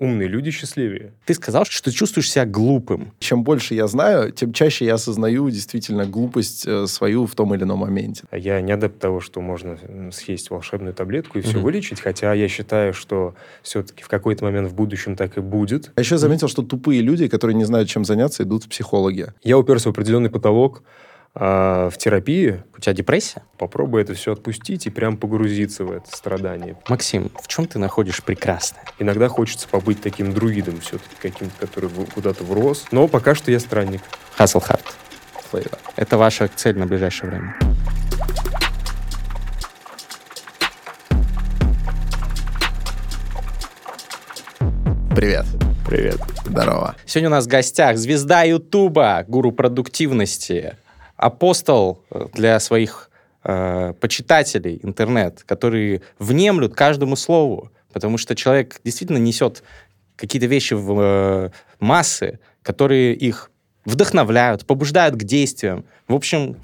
умные люди счастливее. Ты сказал, что ты чувствуешь себя глупым. Чем больше я знаю, тем чаще я осознаю действительно глупость э, свою в том или ином моменте. Я не адепт того, что можно съесть волшебную таблетку и все вылечить, хотя я считаю, что все-таки в какой-то момент в будущем так и будет. А еще заметил, что тупые люди, которые не знают, чем заняться, идут в психологи. Я уперся в определенный потолок, а в терапии У тебя депрессия? попробуй это все отпустить и прям погрузиться в это страдание. Максим, в чем ты находишь прекрасное? Иногда хочется побыть таким друидом все-таки, каким-то, который куда-то врос. Но пока что я странник. Флейва. Это ваша цель на ближайшее время. Привет. Привет. Здорово. Сегодня у нас в гостях звезда Ютуба, гуру продуктивности, апостол э, для своих э, почитателей интернет, которые внемлют каждому слову, потому что человек действительно несет какие-то вещи в э, массы, которые их вдохновляют, побуждают к действиям. В общем,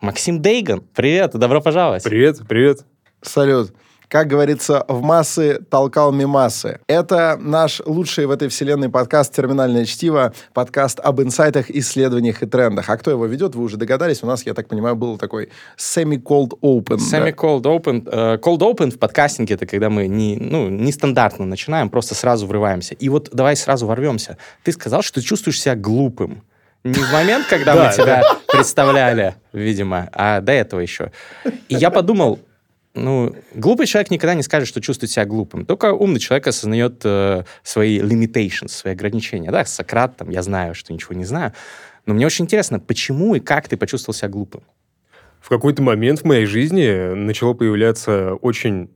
Максим Дейган, привет, добро пожаловать. Привет, привет. Салют. Как говорится, в массы толкал мимасы. Это наш лучший в этой вселенной подкаст «Терминальное чтиво», подкаст об инсайтах, исследованиях и трендах. А кто его ведет, вы уже догадались. У нас, я так понимаю, был такой semi-cold open. да? Semi-cold open. э, Cold open в подкастинге это когда мы не, ну, нестандартно начинаем, просто сразу врываемся. И вот давай сразу ворвемся. Ты сказал, что ты чувствуешь себя глупым. Не в момент, когда мы Да, тебя представляли, видимо, а до этого еще. И я подумал, ну, глупый человек никогда не скажет, что чувствует себя глупым. Только умный человек осознает э, свои limitations, свои ограничения. Да, Сократ, там, я знаю, что ничего не знаю. Но мне очень интересно, почему и как ты почувствовал себя глупым? В какой-то момент в моей жизни начало появляться очень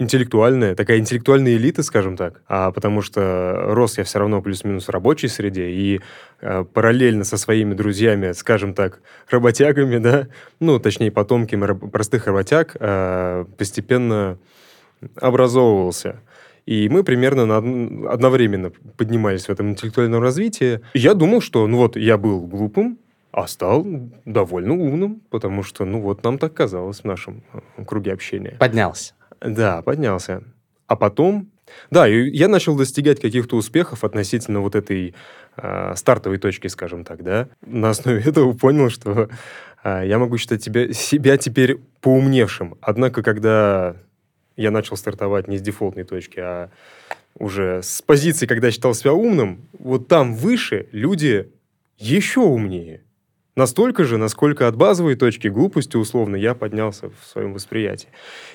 интеллектуальная, такая интеллектуальная элита, скажем так, а потому что рос я все равно плюс-минус в рабочей среде, и э, параллельно со своими друзьями, скажем так, работягами, да, ну, точнее, потомками раб- простых работяг, э, постепенно образовывался. И мы примерно на од- одновременно поднимались в этом интеллектуальном развитии. Я думал, что, ну вот, я был глупым, а стал довольно умным, потому что, ну вот, нам так казалось в нашем э, круге общения. Поднялся. Да, поднялся. А потом... Да, я начал достигать каких-то успехов относительно вот этой э, стартовой точки, скажем так, да. На основе этого понял, что э, я могу считать тебя, себя теперь поумневшим. Однако, когда я начал стартовать не с дефолтной точки, а уже с позиции, когда считал себя умным, вот там выше люди еще умнее. Настолько же, насколько от базовой точки глупости, условно, я поднялся в своем восприятии.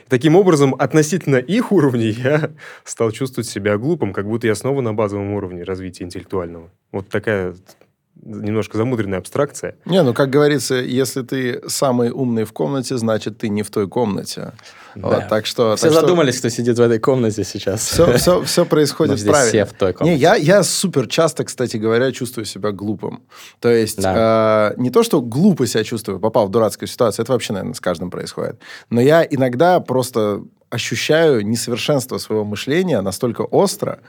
Таким образом, относительно их уровней я стал чувствовать себя глупым, как будто я снова на базовом уровне развития интеллектуального. Вот такая немножко замудренная абстракция. Не, ну, как говорится, если ты самый умный в комнате, значит, ты не в той комнате. Вот, так что... Все так что задумались, кто сидит в этой комнате сейчас. Все, все, все происходит Мы здесь правильно. все в той комнате. Не, я, я супер часто, кстати говоря, чувствую себя глупым. То есть э, не то, что глупо себя чувствую, попал в дурацкую ситуацию, это вообще, наверное, с каждым происходит. Но я иногда просто ощущаю несовершенство своего мышления настолько остро,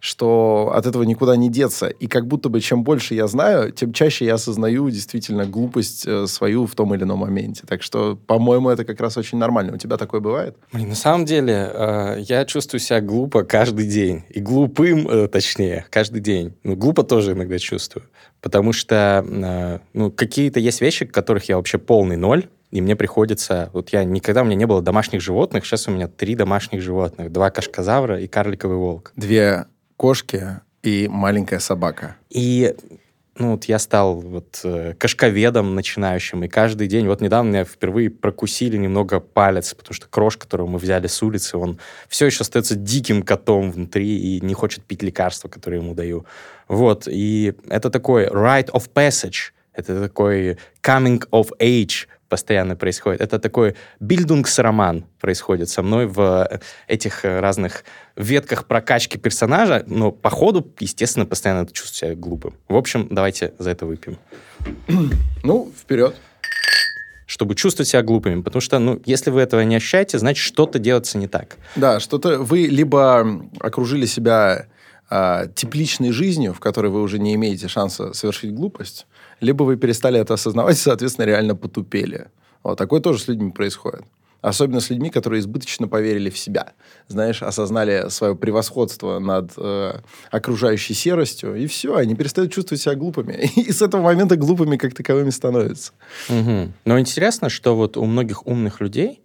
что от этого никуда не деться. И как будто бы чем больше я знаю, тем чаще я осознаю действительно глупость э, свою в том или ином моменте. Так что, по-моему, это как раз очень нормально. У тебя такое бывает? Блин, на самом деле, э, я чувствую себя глупо каждый день. И глупым, э, точнее, каждый день. Ну, глупо тоже иногда чувствую. Потому что, э, ну, какие-то есть вещи, которых я вообще полный ноль, и мне приходится... Вот я никогда у меня не было домашних животных, сейчас у меня три домашних животных. Два кашказавра и карликовый волк. Две кошки и маленькая собака. И ну, вот я стал вот э, кашковедом начинающим, и каждый день, вот недавно меня впервые прокусили немного палец, потому что крош, которого мы взяли с улицы, он все еще остается диким котом внутри и не хочет пить лекарства, которые ему даю. Вот, и это такой rite of passage, это такой coming of age постоянно происходит. Это такой бильдунгсроман происходит со мной в э, этих э, разных ветках прокачки персонажа, но по ходу, естественно, постоянно чувствую себя глупым. В общем, давайте за это выпьем. Ну, вперед. Чтобы чувствовать себя глупыми. Потому что, ну, если вы этого не ощущаете, значит, что-то делается не так. Да, что-то вы либо окружили себя а, тепличной жизнью, в которой вы уже не имеете шанса совершить глупость, либо вы перестали это осознавать и, соответственно, реально потупели. Вот такое тоже с людьми происходит. Особенно с людьми, которые избыточно поверили в себя. Знаешь, осознали свое превосходство над э, окружающей серостью, и все, они перестают чувствовать себя глупыми. И с этого момента глупыми как таковыми становятся. Угу. Но интересно, что вот у многих умных людей,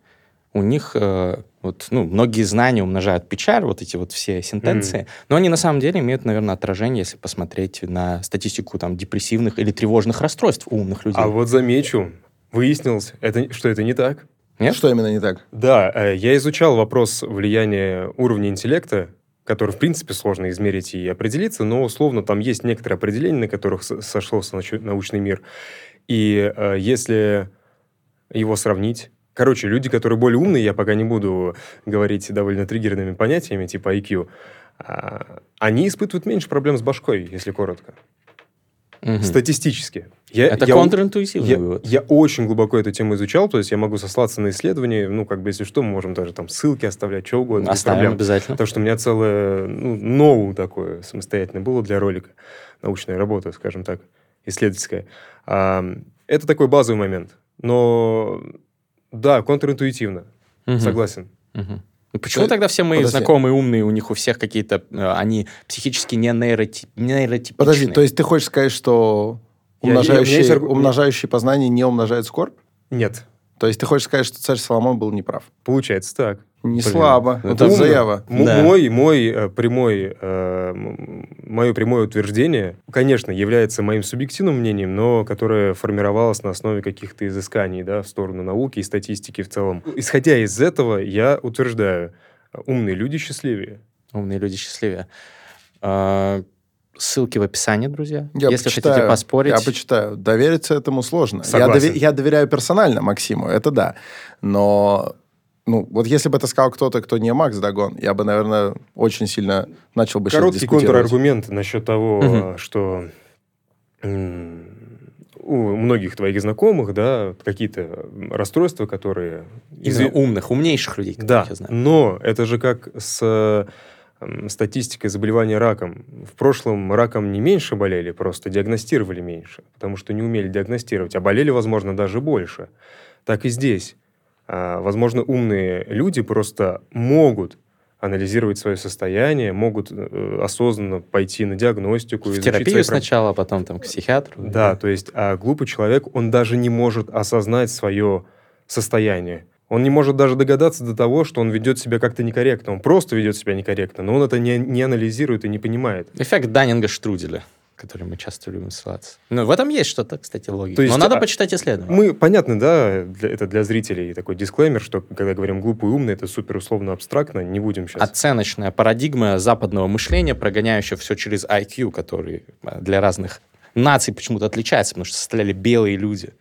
у них э, вот, ну, многие знания умножают печаль, вот эти вот все сентенции, mm. но они на самом деле имеют, наверное, отражение, если посмотреть на статистику там депрессивных или тревожных расстройств у умных людей. А вот замечу, выяснилось, это, что это не так. Нет? Что именно не так? Да, э, я изучал вопрос влияния уровня интеллекта, который, в принципе, сложно измерить и определиться, но, условно, там есть некоторые определения, на которых сошелся научный мир. И э, если его сравнить... Короче, люди, которые более умные, я пока не буду говорить довольно триггерными понятиями, типа IQ, а, они испытывают меньше проблем с башкой, если коротко. Угу. Статистически. Я, это я, контринтуитивный я, вывод. Я очень глубоко эту тему изучал, то есть я могу сослаться на исследования, ну, как бы, если что, мы можем даже там ссылки оставлять, что угодно. Оставим обязательно. Потому что у меня целое, ну, ноу такое самостоятельное было для ролика, научная работа, скажем так, исследовательская. А, это такой базовый момент. Но, да, контринтуитивно, угу. согласен. Угу. Почему тогда все мои Подожди. знакомые умные, у них у всех какие-то, э, они психически не нейроти... нейротипичные? Подожди, то есть ты хочешь сказать, что умножающие, я, я, умножающие познание не умножает скорбь? Нет. То есть ты хочешь сказать, что царь Соломон был неправ? Получается так. Не Блин. слабо. Это умно. заява. М- да. Мой, мой э, прямой, э, мое прямое утверждение, конечно, является моим субъективным мнением, но которое формировалось на основе каких-то изысканий да, в сторону науки и статистики в целом. Исходя из этого, я утверждаю, умные люди счастливее. Умные люди счастливее. А, ссылки в описании, друзья. Я Если почитаю, хотите поспорить. Я почитаю. Довериться этому сложно. Я, довер, я доверяю персонально Максиму, это да. Но ну, вот если бы это сказал кто-то, кто не Макс Дагон, я бы, наверное, очень сильно начал бы Короткий контраргумент насчет того, угу. что у многих твоих знакомых, да, какие-то расстройства, которые... Из... умных, умнейших людей, да, я знаю. но это же как с статистикой заболевания раком. В прошлом раком не меньше болели, просто диагностировали меньше, потому что не умели диагностировать, а болели, возможно, даже больше. Так и здесь. А, возможно, умные люди просто могут анализировать свое состояние, могут э, осознанно пойти на диагностику. В терапию свои... сначала, а потом там к психиатру. Да, да, то есть а глупый человек, он даже не может осознать свое состояние. Он не может даже догадаться до того, что он ведет себя как-то некорректно. Он просто ведет себя некорректно, но он это не, не анализирует и не понимает. Эффект Даннинга-Штруделя который мы часто любим ссылаться. Ну, в этом есть что-то, кстати, логика. То есть, Но надо а, почитать исследования. Мы, понятно, да, для, это для зрителей такой дисклеймер, что когда говорим глупый и умный, это супер условно абстрактно, не будем сейчас... Оценочная парадигма западного мышления, прогоняющая все через IQ, который для разных наций почему-то отличается, потому что составляли белые люди.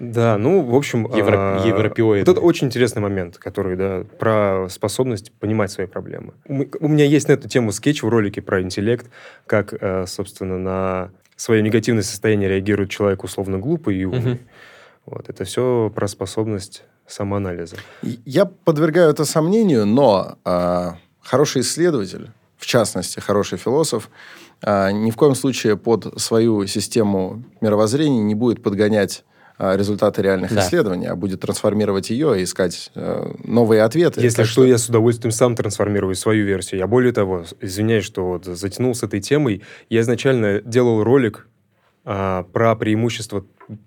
Да, ну, в общем... Евро... Европеоиды. Вот это очень интересный момент, который, да, про способность понимать свои проблемы. У меня есть на эту тему скетч в ролике про интеллект, как, э, собственно, на свое негативное состояние реагирует человек условно глупый и умный. Угу. Вот, это все про способность самоанализа. Я подвергаю это сомнению, но э, хороший исследователь, в частности, хороший философ, э, ни в коем случае под свою систему мировоззрения не будет подгонять а, результаты реальных да. исследований, а будет трансформировать ее и искать э, новые ответы. Если что, что, я с удовольствием сам трансформирую свою версию. Я более того, извиняюсь, что вот затянул с этой темой. Я изначально делал ролик а, про преимущество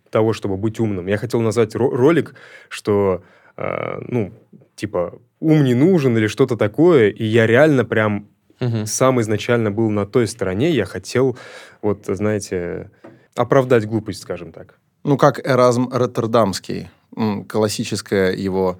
того, чтобы быть умным. Я хотел назвать ро- ролик, что, а, ну, типа, ум не нужен или что-то такое, и я реально прям угу. сам изначально был на той стороне, я хотел, вот, знаете, оправдать глупость, скажем так. Ну, как Эразм Роттердамский, классическое его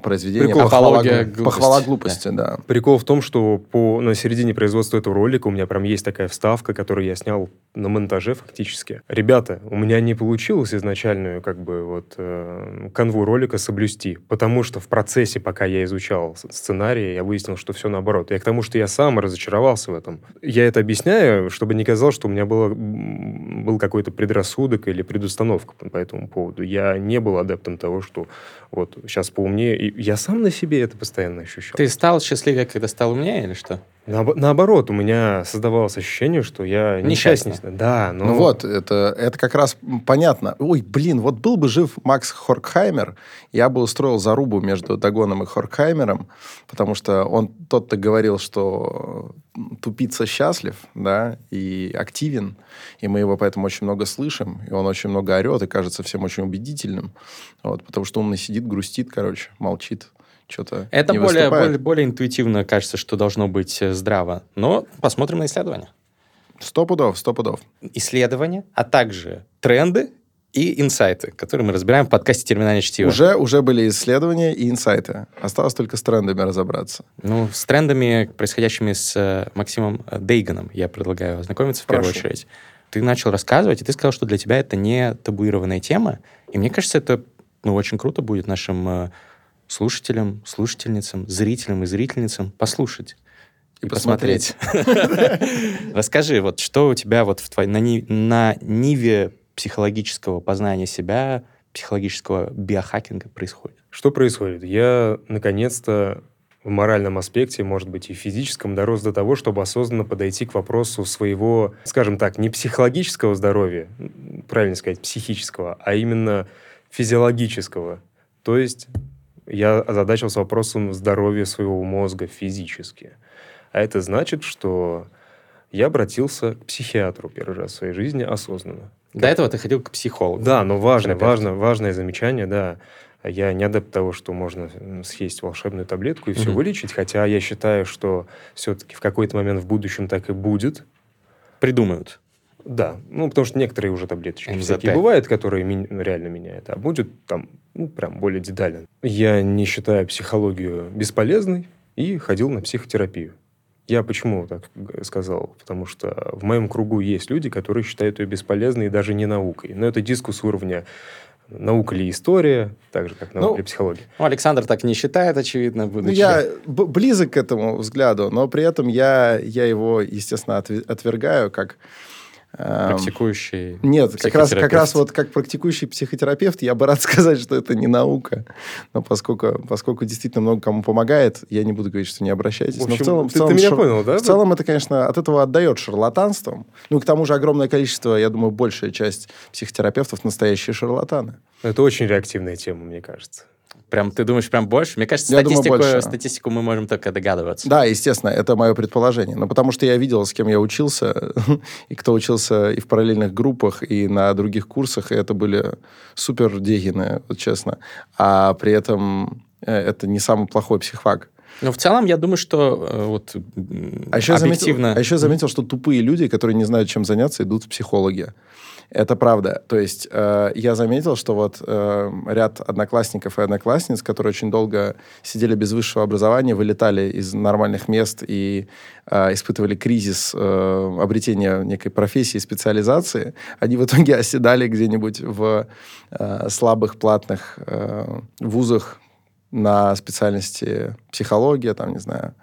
произведение Прикол, похвала, глупости. похвала глупости, да. да. Прикол в том, что по, на середине производства этого ролика у меня прям есть такая вставка, которую я снял на монтаже фактически. Ребята, у меня не получилось изначальную как бы вот э, канву ролика соблюсти, потому что в процессе, пока я изучал сценарий, я выяснил, что все наоборот. Я к тому, что я сам разочаровался в этом. Я это объясняю, чтобы не казалось, что у меня было, был какой-то предрассудок или предустановка по этому поводу. Я не был адептом того, что вот сейчас поумнее. И я сам на себе это постоянно ощущал. Ты стал счастливее, когда стал умнее или что? На, наоборот, у меня создавалось ощущение, что я несчастный. Да, но... Ну вот, это, это как раз понятно. Ой, блин, вот был бы жив Макс Хоркхаймер, я бы устроил зарубу между Дагоном и Хоркхаймером, потому что он тот-то говорил, что тупица счастлив, да, и активен, и мы его поэтому очень много слышим, и он очень много орет, и кажется всем очень убедительным, вот, потому что умный сидит, грустит, короче, молчит что-то Это более, более, более интуитивно кажется, что должно быть э, здраво. Но посмотрим на исследования. Сто пудов, сто пудов. Исследования, а также тренды и инсайты, которые мы разбираем в подкасте «Терминальное чтиво». Уже, уже были исследования и инсайты. Осталось только с трендами разобраться. Ну, с трендами, происходящими с э, Максимом э, Дейганом, я предлагаю ознакомиться в Прошу. первую очередь. Ты начал рассказывать, и ты сказал, что для тебя это не табуированная тема. И мне кажется, это ну, очень круто будет нашим слушателям, слушательницам, зрителям и зрительницам послушать и, посмотреть. Расскажи, вот что у тебя вот в твоей, на, на ниве психологического познания себя, психологического биохакинга происходит? Что происходит? Я наконец-то в моральном аспекте, может быть, и физическом, дорос до того, чтобы осознанно подойти к вопросу своего, скажем так, не психологического здоровья, правильно сказать, психического, а именно физиологического. То есть я озадачился вопросом здоровья своего мозга физически. А это значит, что я обратился к психиатру первый раз в своей жизни осознанно. До этого ты ходил к психологу. Да, но важно, важно, важное замечание, да. Я не адепт того, что можно съесть волшебную таблетку и все угу. вылечить, хотя я считаю, что все-таки в какой-то момент в будущем так и будет. Придумают. Да, ну, потому что некоторые уже таблеточки МЗТ. всякие бывают, которые ми- реально меняют, а будет там, ну, прям более детально. Я не считаю психологию бесполезной и ходил на психотерапию. Я почему так сказал? Потому что в моем кругу есть люди, которые считают ее бесполезной и даже не наукой. Но это дискус уровня наука ли история, так же, как наука ну, ли психология. Ну, Александр так не считает, очевидно, будучи... Я близок к этому взгляду, но при этом я, я его, естественно, отвергаю как практикующий Нет, как раз, как раз вот как практикующий психотерапевт я бы рад сказать, что это не наука. Но поскольку, поскольку действительно много кому помогает, я не буду говорить, что не обращайтесь. В общем, Но в целом, ты, в целом, ты меня шар... понял, да? В целом это, конечно, от этого отдает шарлатанством. Ну и к тому же огромное количество, я думаю, большая часть психотерапевтов настоящие шарлатаны. Это очень реактивная тема, мне кажется. Прям, ты думаешь, прям больше? Мне кажется, статистику, думаю, статистику мы можем только догадываться. Да, естественно, это мое предположение. Но потому что я видел, с кем я учился, и кто учился и в параллельных группах, и на других курсах, и это были супер дегины, вот честно. А при этом э, это не самый плохой психфак. Но в целом, я думаю, что э, вот а еще объективно... Заметил, а еще заметил, что тупые люди, которые не знают, чем заняться, идут в психологи. Это правда. То есть э, я заметил, что вот э, ряд одноклассников и одноклассниц, которые очень долго сидели без высшего образования, вылетали из нормальных мест и э, испытывали кризис э, обретения некой профессии, специализации, они в итоге оседали где-нибудь в э, слабых платных э, вузах на специальности психология, там, не знаю,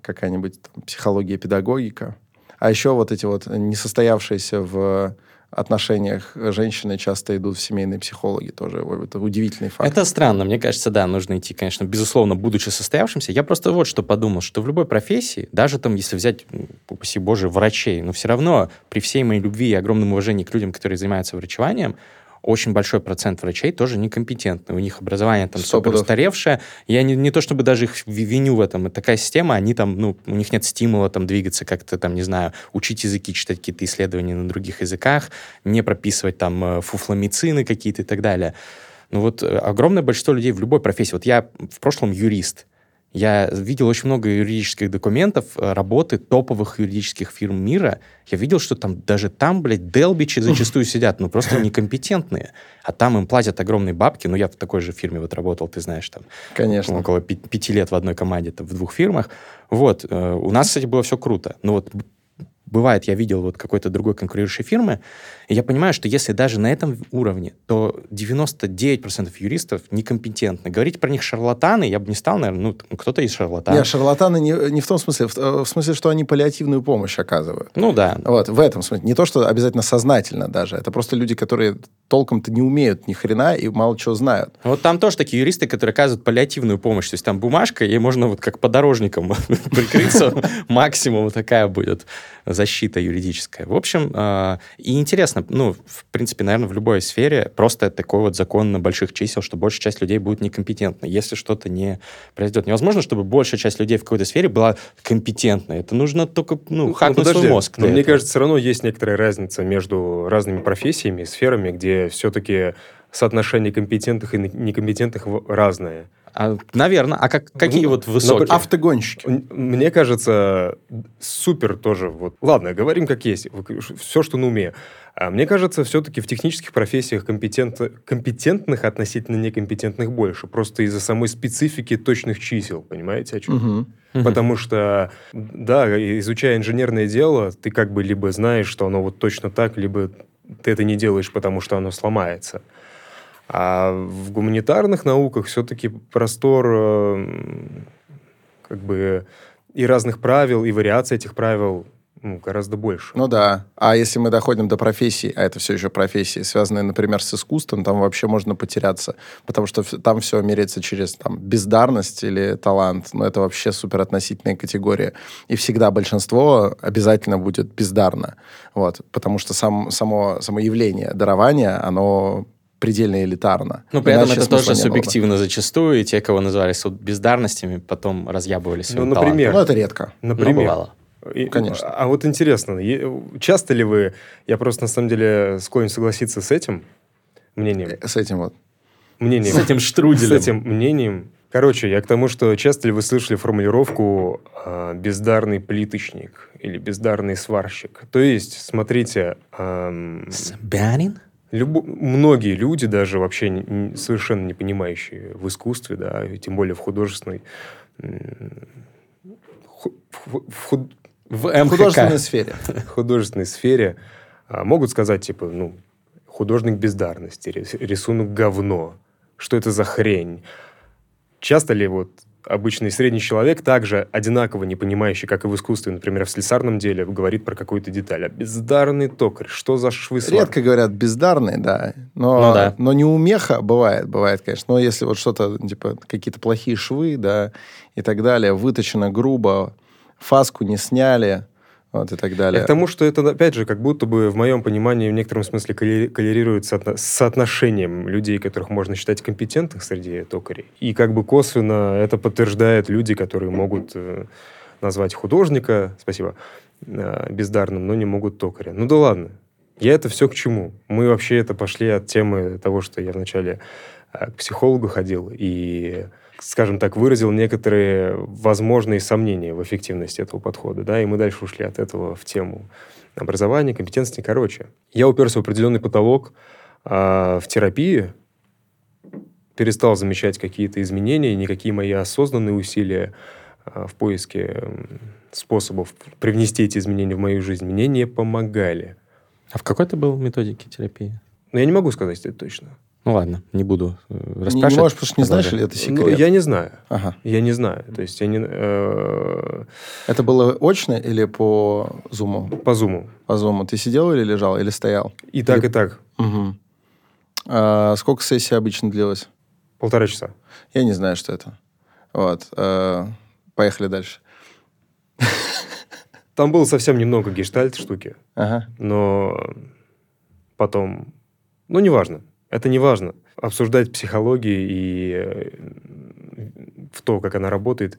какая-нибудь психология, педагогика. А еще вот эти вот несостоявшиеся в отношениях женщины часто идут в семейные психологи тоже. Это удивительный факт. Это странно. Мне кажется, да, нужно идти, конечно, безусловно, будучи состоявшимся. Я просто вот что подумал, что в любой профессии, даже там, если взять, упаси боже, врачей, но все равно при всей моей любви и огромном уважении к людям, которые занимаются врачеванием, очень большой процент врачей тоже некомпетентны. У них образование там супер устаревшее. Я не, не то чтобы даже их виню в этом. Это такая система, они там, ну, у них нет стимула там двигаться как-то там, не знаю, учить языки, читать какие-то исследования на других языках, не прописывать там э, фуфломицины какие-то и так далее. Ну вот э, огромное большинство людей в любой профессии. Вот я в прошлом юрист. Я видел очень много юридических документов, э, работы топовых юридических фирм мира. Я видел, что там даже там, блядь, делбичи зачастую сидят, ну, просто некомпетентные. А там им платят огромные бабки. Ну, я в такой же фирме вот работал, ты знаешь, там... Конечно. Около пяти лет в одной команде, там, в двух фирмах. Вот. Э, у нас, кстати, было все круто. Но вот бывает, я видел вот какой-то другой конкурирующей фирмы, и я понимаю, что если даже на этом уровне, то 99% юристов некомпетентны. Говорить про них шарлатаны, я бы не стал, наверное, ну, ну кто-то из шарлатанов. Нет, шарлатаны не, не в том смысле, в, в смысле, что они паллиативную помощь оказывают. Ну да. Вот, в этом смысле. Не то, что обязательно сознательно даже. Это просто люди, которые толком-то не умеют ни хрена и мало чего знают. Вот там тоже такие юристы, которые оказывают паллиативную помощь. То есть там бумажка, и можно вот как подорожником прикрыться. Максимум такая будет защита юридическая. В общем, э, и интересно, ну, в принципе, наверное, в любой сфере просто такой вот закон на больших чисел, что большая часть людей будет некомпетентна, если что-то не произойдет. Невозможно, чтобы большая часть людей в какой-то сфере была компетентна. Это нужно только, ну, ну хакнуть свой мозг. Но мне кажется, все равно есть некоторая разница между разными профессиями, сферами, где все-таки соотношение компетентных и некомпетентных разное. А, наверное. А как, какие ну, вот высокие? Автогонщики. Мне кажется, супер тоже. Вот. Ладно, говорим как есть. Все, что на уме. А мне кажется, все-таки в технических профессиях компетент... компетентных относительно некомпетентных больше. Просто из-за самой специфики точных чисел. Понимаете, о чем? Угу. Потому что, да, изучая инженерное дело, ты как бы либо знаешь, что оно вот точно так, либо ты это не делаешь, потому что оно сломается. А в гуманитарных науках все-таки простор э, как бы и разных правил, и вариаций этих правил ну, гораздо больше. Ну да. А если мы доходим до профессий, а это все еще профессии, связанные, например, с искусством, там вообще можно потеряться, потому что там все меряется через там, бездарность или талант. Но это вообще супер относительная категория. И всегда большинство обязательно будет бездарно. Вот. Потому что сам, само, само явление дарования, оно предельно элитарно. Ну, при этом это тоже субъективно зачастую, и те, кого называли суд бездарностями, потом разъябывали своим Ну, например. Ну, это редко. Например. Ну, бывало. И, Конечно. А вот интересно, часто ли вы, я просто на самом деле склонен согласиться с этим мнением? Э, с этим вот. Мнением. С этим штруделем. С этим мнением. Короче, я к тому, что часто ли вы слышали формулировку э, «бездарный плиточник» или «бездарный сварщик». То есть, смотрите... Э, Собянин? Любо, многие люди, даже вообще не, совершенно не понимающие в искусстве, да, и тем более в художественной, в, в, в, в художественной сфере, художественной сфере а, могут сказать типа, ну, художник бездарности, рисунок говно, что это за хрень. Часто ли вот обычный средний человек, также одинаково не понимающий, как и в искусстве, например, в слесарном деле, говорит про какую-то деталь. А бездарный токарь, что за швы Редко говорят бездарный, да. Но, ну, да. но не умеха бывает, бывает, конечно. Но если вот что-то, типа, какие-то плохие швы, да, и так далее, выточено грубо, фаску не сняли, вот, и так далее. к тому, что это, опять же, как будто бы, в моем понимании, в некотором смысле коллерирует с соотношением людей, которых можно считать компетентных среди токарей. И как бы косвенно это подтверждает люди, которые могут э, назвать художника, спасибо, э, бездарным, но не могут токаря. Ну да ладно. Я это все к чему? Мы вообще это пошли от темы того, что я вначале э, к психологу ходил, и скажем так, выразил некоторые возможные сомнения в эффективности этого подхода, да, и мы дальше ушли от этого в тему образования, компетенции, короче. Я уперся в определенный потолок а, в терапии, перестал замечать какие-то изменения, никакие мои осознанные усилия а, в поиске способов привнести эти изменения в мою жизнь мне не помогали. А в какой то был методике терапии? Ну, я не могу сказать это точно. Ну ладно, не буду расспрашивать. Не, не можешь, потому что не знаешь, или это секрет? Ну, я не знаю. Ага. Я не знаю. То есть я не... Э... Это было очно или по зуму? По зуму. По зуму. Ты сидел или лежал, или стоял? И так, или... и так. Угу. А, сколько сессия обычно длилась? Полтора часа. Я не знаю, что это. Вот. А, поехали дальше. Там было совсем немного гештальт штуки. Ага. Но потом... Ну, неважно. Это не важно. Обсуждать психологию и э, в то, как она работает,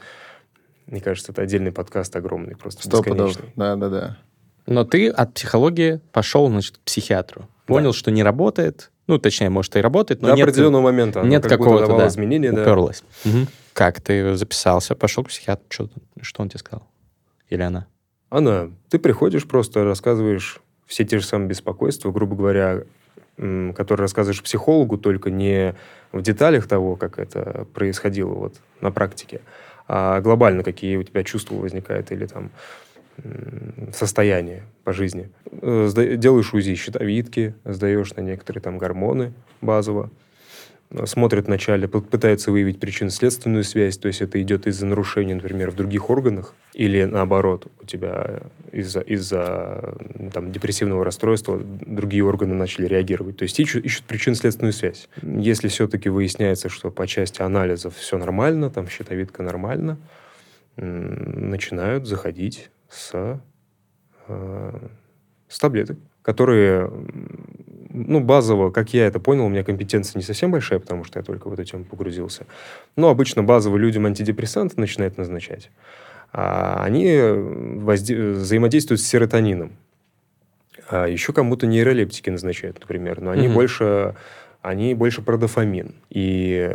мне кажется, это отдельный подкаст огромный, просто Сто бесконечный. Да, да, да. Но ты от психологии пошел, значит, к психиатру. Понял, да. что не работает. Ну, точнее, может, и работает, но До нет... определенного момента нет как какого-то, да, изменения, уперлась. Да. Угу. Как? Ты записался, пошел к психиатру, что, что он тебе сказал? Или она? Она. Ты приходишь, просто рассказываешь все те же самые беспокойства, грубо говоря, который рассказываешь психологу, только не в деталях того, как это происходило вот на практике, а глобально какие у тебя чувства возникают или там состояние по жизни. Э, делаешь УЗИ щитовидки, сдаешь на некоторые там гормоны базово, смотрят вначале, пытаются выявить причинно-следственную связь, то есть это идет из-за нарушений, например, в других органах, или наоборот, у тебя из-за из там, депрессивного расстройства другие органы начали реагировать. То есть ищут, ищут причинно-следственную связь. Если все-таки выясняется, что по части анализов все нормально, там щитовидка нормально, начинают заходить с, э, с таблеток, которые ну, базово, как я это понял, у меня компетенция не совсем большая, потому что я только в эту тему погрузился. Но обычно базово людям антидепрессанты начинают назначать. А они возде... взаимодействуют с серотонином. А еще кому-то нейролептики назначают, например. Но они угу. больше они больше про дофамин. И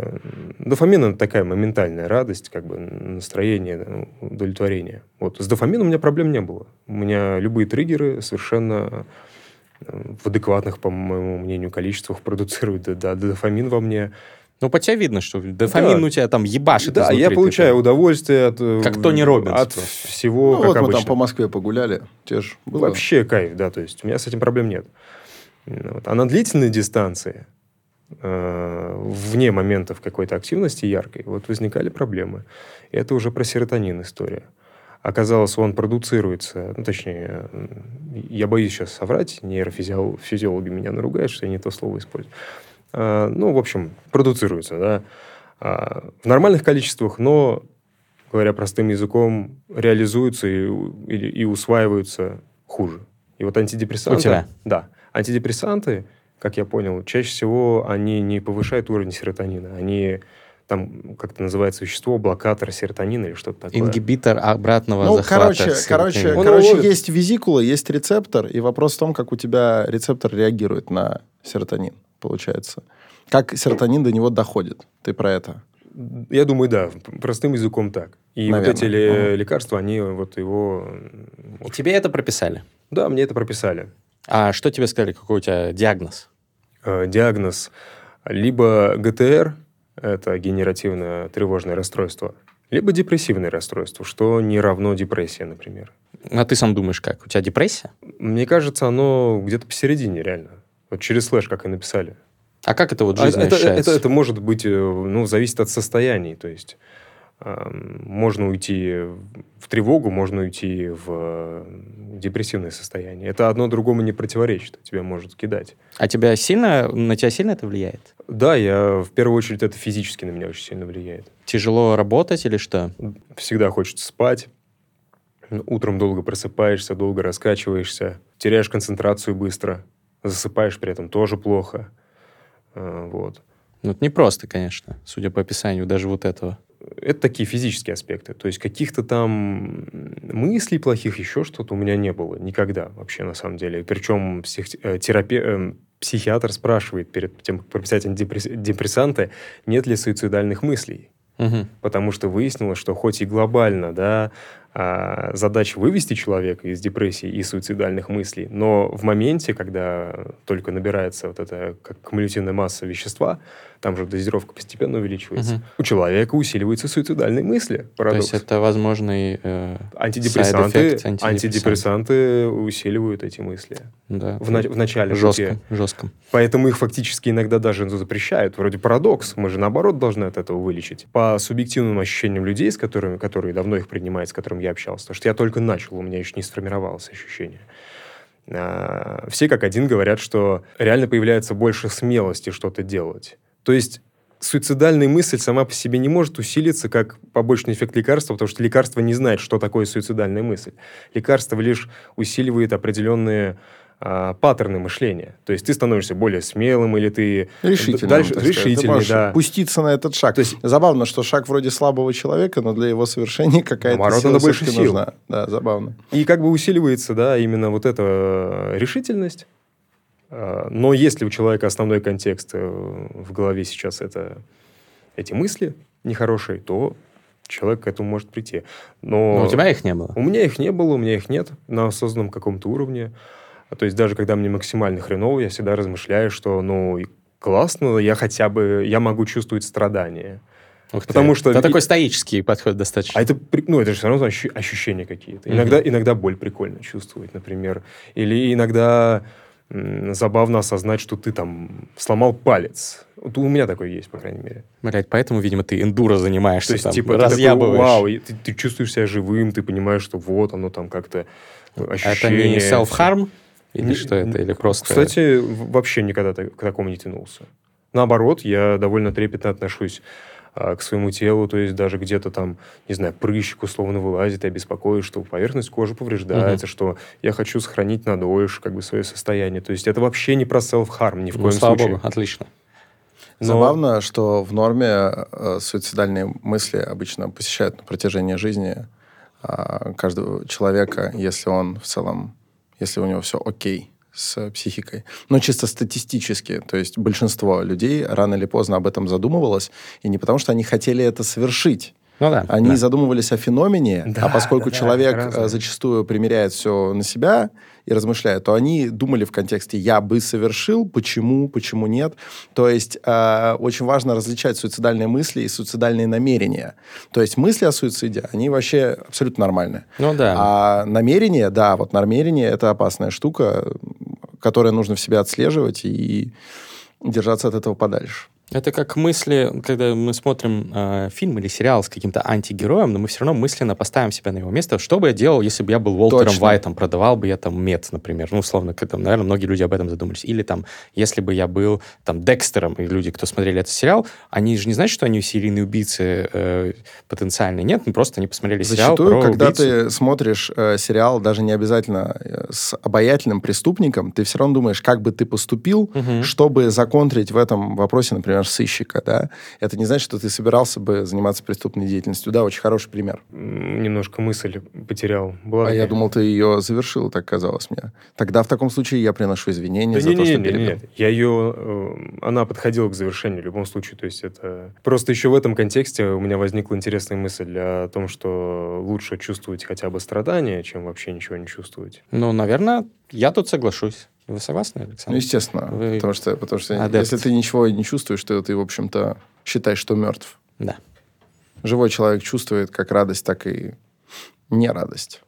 дофамин – это такая моментальная радость, как бы настроение, удовлетворение. Вот. С дофамином у меня проблем не было. У меня любые триггеры совершенно в адекватных, по моему мнению, количествах продуцируют да, дофамин во мне. Ну, по тебе видно, что дофамин да. у тебя там ебашит Да, я получаю ты, удовольствие от... Э, как Тони Роббинс. От просто. всего, ну, как вот обычно. мы там по Москве погуляли, те же было. Вообще кайф, да, то есть у меня с этим проблем нет. Вот. А на длительной дистанции, э, вне моментов какой-то активности яркой, вот возникали проблемы. И это уже про серотонин история оказалось, он продуцируется, ну, точнее, я боюсь сейчас соврать, нейрофизиологи меня наругают, что я не то слово использую. А, ну, в общем, продуцируется, да, а, в нормальных количествах, но, говоря простым языком, реализуются и, и, и усваиваются хуже. И вот антидепрессанты... У тебя? Да. Антидепрессанты, как я понял, чаще всего они не повышают уровень серотонина, они там как то называется вещество, блокатор серотонина или что-то такое. Ингибитор обратного ну, захвата короче, короче, короче, есть визикула, есть рецептор, и вопрос в том, как у тебя рецептор реагирует на серотонин, получается. Как серотонин до него доходит. Ты про это? Я думаю, да. Простым языком так. И Наверное. вот эти ли, лекарства, они вот его... И тебе это прописали? Да, мне это прописали. А что тебе сказали, какой у тебя диагноз? Э, диагноз либо ГТР, это генеративное тревожное расстройство, либо депрессивное расстройство, что не равно депрессии, например. А ты сам думаешь как? У тебя депрессия? Мне кажется, оно где-то посередине, реально. Вот через слэш, как и написали. А как это вот жизнь а, это, это, это может быть, э, ну, зависит от состояний. То есть можно уйти в тревогу, можно уйти в депрессивное состояние. Это одно другому не противоречит, тебя может кидать. А тебя сильно, на тебя сильно это влияет? Да, я в первую очередь это физически на меня очень сильно влияет. Тяжело работать или что? Всегда хочется спать. Утром долго просыпаешься, долго раскачиваешься, теряешь концентрацию быстро, засыпаешь при этом тоже плохо. А, вот. Ну, это непросто, конечно, судя по описанию даже вот этого это такие физические аспекты. То есть каких-то там мыслей плохих, еще что-то у меня не было никогда вообще на самом деле. Причем псих, э, терапе, э, психиатр спрашивает перед тем, как прописать антидепрессанты, нет ли суицидальных мыслей. Угу. Потому что выяснилось, что хоть и глобально, да, а, задача вывести человека из депрессии и суицидальных мыслей, но в моменте, когда только набирается вот эта как кумулятивная масса вещества, там же дозировка постепенно увеличивается, угу. у человека усиливаются суицидальные мысли. Парадокс. То есть это возможный э, антидепрессанты, антидепрессанты усиливают эти мысли. Да. В, на, в начале жестко, жестко. Поэтому их фактически иногда даже запрещают. Вроде парадокс. Мы же наоборот должны от этого вылечить. По субъективным ощущениям людей, с которыми, которые давно их принимают, с которыми я общался, потому что я только начал, у меня еще не сформировалось ощущение. А, все как один говорят, что реально появляется больше смелости что-то делать. То есть суицидальная мысль сама по себе не может усилиться как побочный эффект лекарства, потому что лекарство не знает, что такое суицидальная мысль. Лекарство лишь усиливает определенные а, паттерны мышления. То есть ты становишься более смелым, или ты решительным, дальше решительный, да. пуститься на этот шаг. То есть забавно, что шаг вроде слабого человека, но для его совершения какая-то сила надо больше сил. нужна. Да, забавно. И как бы усиливается, да, именно вот эта э, решительность. А, но если у человека основной контекст э, в голове сейчас это эти мысли нехорошие, то человек к этому может прийти. Но, Но у тебя их не было? У меня их не было, у меня их нет на осознанном каком-то уровне. А то есть даже когда мне максимально хреново, я всегда размышляю, что, ну, классно, я хотя бы, я могу чувствовать страдания. Ух Потому ты. что... Это такой стоический подход достаточно. А это, ну, это же все равно ощущения какие-то. Иногда, mm-hmm. иногда боль прикольно чувствовать, например. Или иногда забавно осознать, что ты там сломал палец. Вот у меня такое есть, по крайней мере. Блять, поэтому, видимо, ты эндуро занимаешься, То есть, там, типа, разъябываешь. Такой, вау, ты, ты чувствуешь себя живым, ты понимаешь, что вот оно там как-то ощущение. Это не self-harm? Или не, что это? Или просто... Кстати, вообще никогда к такому не тянулся. Наоборот, я довольно трепетно отношусь а, к своему телу, то есть даже где-то там, не знаю, прыщик условно вылазит, я беспокоюсь, что поверхность кожи повреждается, угу. что я хочу сохранить надольше как бы свое состояние. То есть это вообще не про self-harm ни в ну, коем слава случае. Богу, отлично. Но... Забавно, что в норме э, суицидальные мысли обычно посещают на протяжении жизни э, каждого человека, если он в целом, если у него все окей с психикой. Но чисто статистически, то есть большинство людей рано или поздно об этом задумывалось, и не потому, что они хотели это совершить, ну, да, Они да. задумывались о феномене, да, а поскольку да, человек да, зачастую примеряет все на себя и размышляет, то они думали в контексте «я бы совершил», «почему», «почему нет». То есть э, очень важно различать суицидальные мысли и суицидальные намерения. То есть мысли о суициде, они вообще абсолютно нормальные. Ну да. А намерение, да, вот намерение – это опасная штука, которую нужно в себе отслеживать и держаться от этого подальше. Это как мысли, когда мы смотрим э, фильм или сериал с каким-то антигероем, но мы все равно мысленно поставим себя на его место. Что бы я делал, если бы я был Уолтером Точно. Вайтом, продавал бы я там мед, например. Ну, условно, когда, наверное, многие люди об этом задумались. Или там, если бы я был там Декстером, и люди, кто смотрели этот сериал, они же не знают, что они серийные убийцы э, потенциальные. Нет, ну, просто они посмотрели Зачастую, сериал про когда убийцу. ты смотришь э, сериал, даже не обязательно э, с обаятельным преступником, ты все равно думаешь, как бы ты поступил, угу. чтобы законтрить в этом вопросе, например, сыщика, да, это не значит, что ты собирался бы заниматься преступной деятельностью. Да, очень хороший пример. Немножко мысль потерял. Была а я думал, ты ее завершил, так казалось мне. Тогда в таком случае я приношу извинения да за не, то, не, что не, перебил. Нет, я ее... Э, она подходила к завершению в любом случае. То есть это... Просто еще в этом контексте у меня возникла интересная мысль о том, что лучше чувствовать хотя бы страдания, чем вообще ничего не чувствовать. Ну, наверное, я тут соглашусь. Вы согласны, Александр? Ну, естественно. Вы... Потому что, потому что если ты ничего не чувствуешь, то ты, в общем-то, считаешь, что мертв. Да. Живой человек чувствует как радость, так и не радость.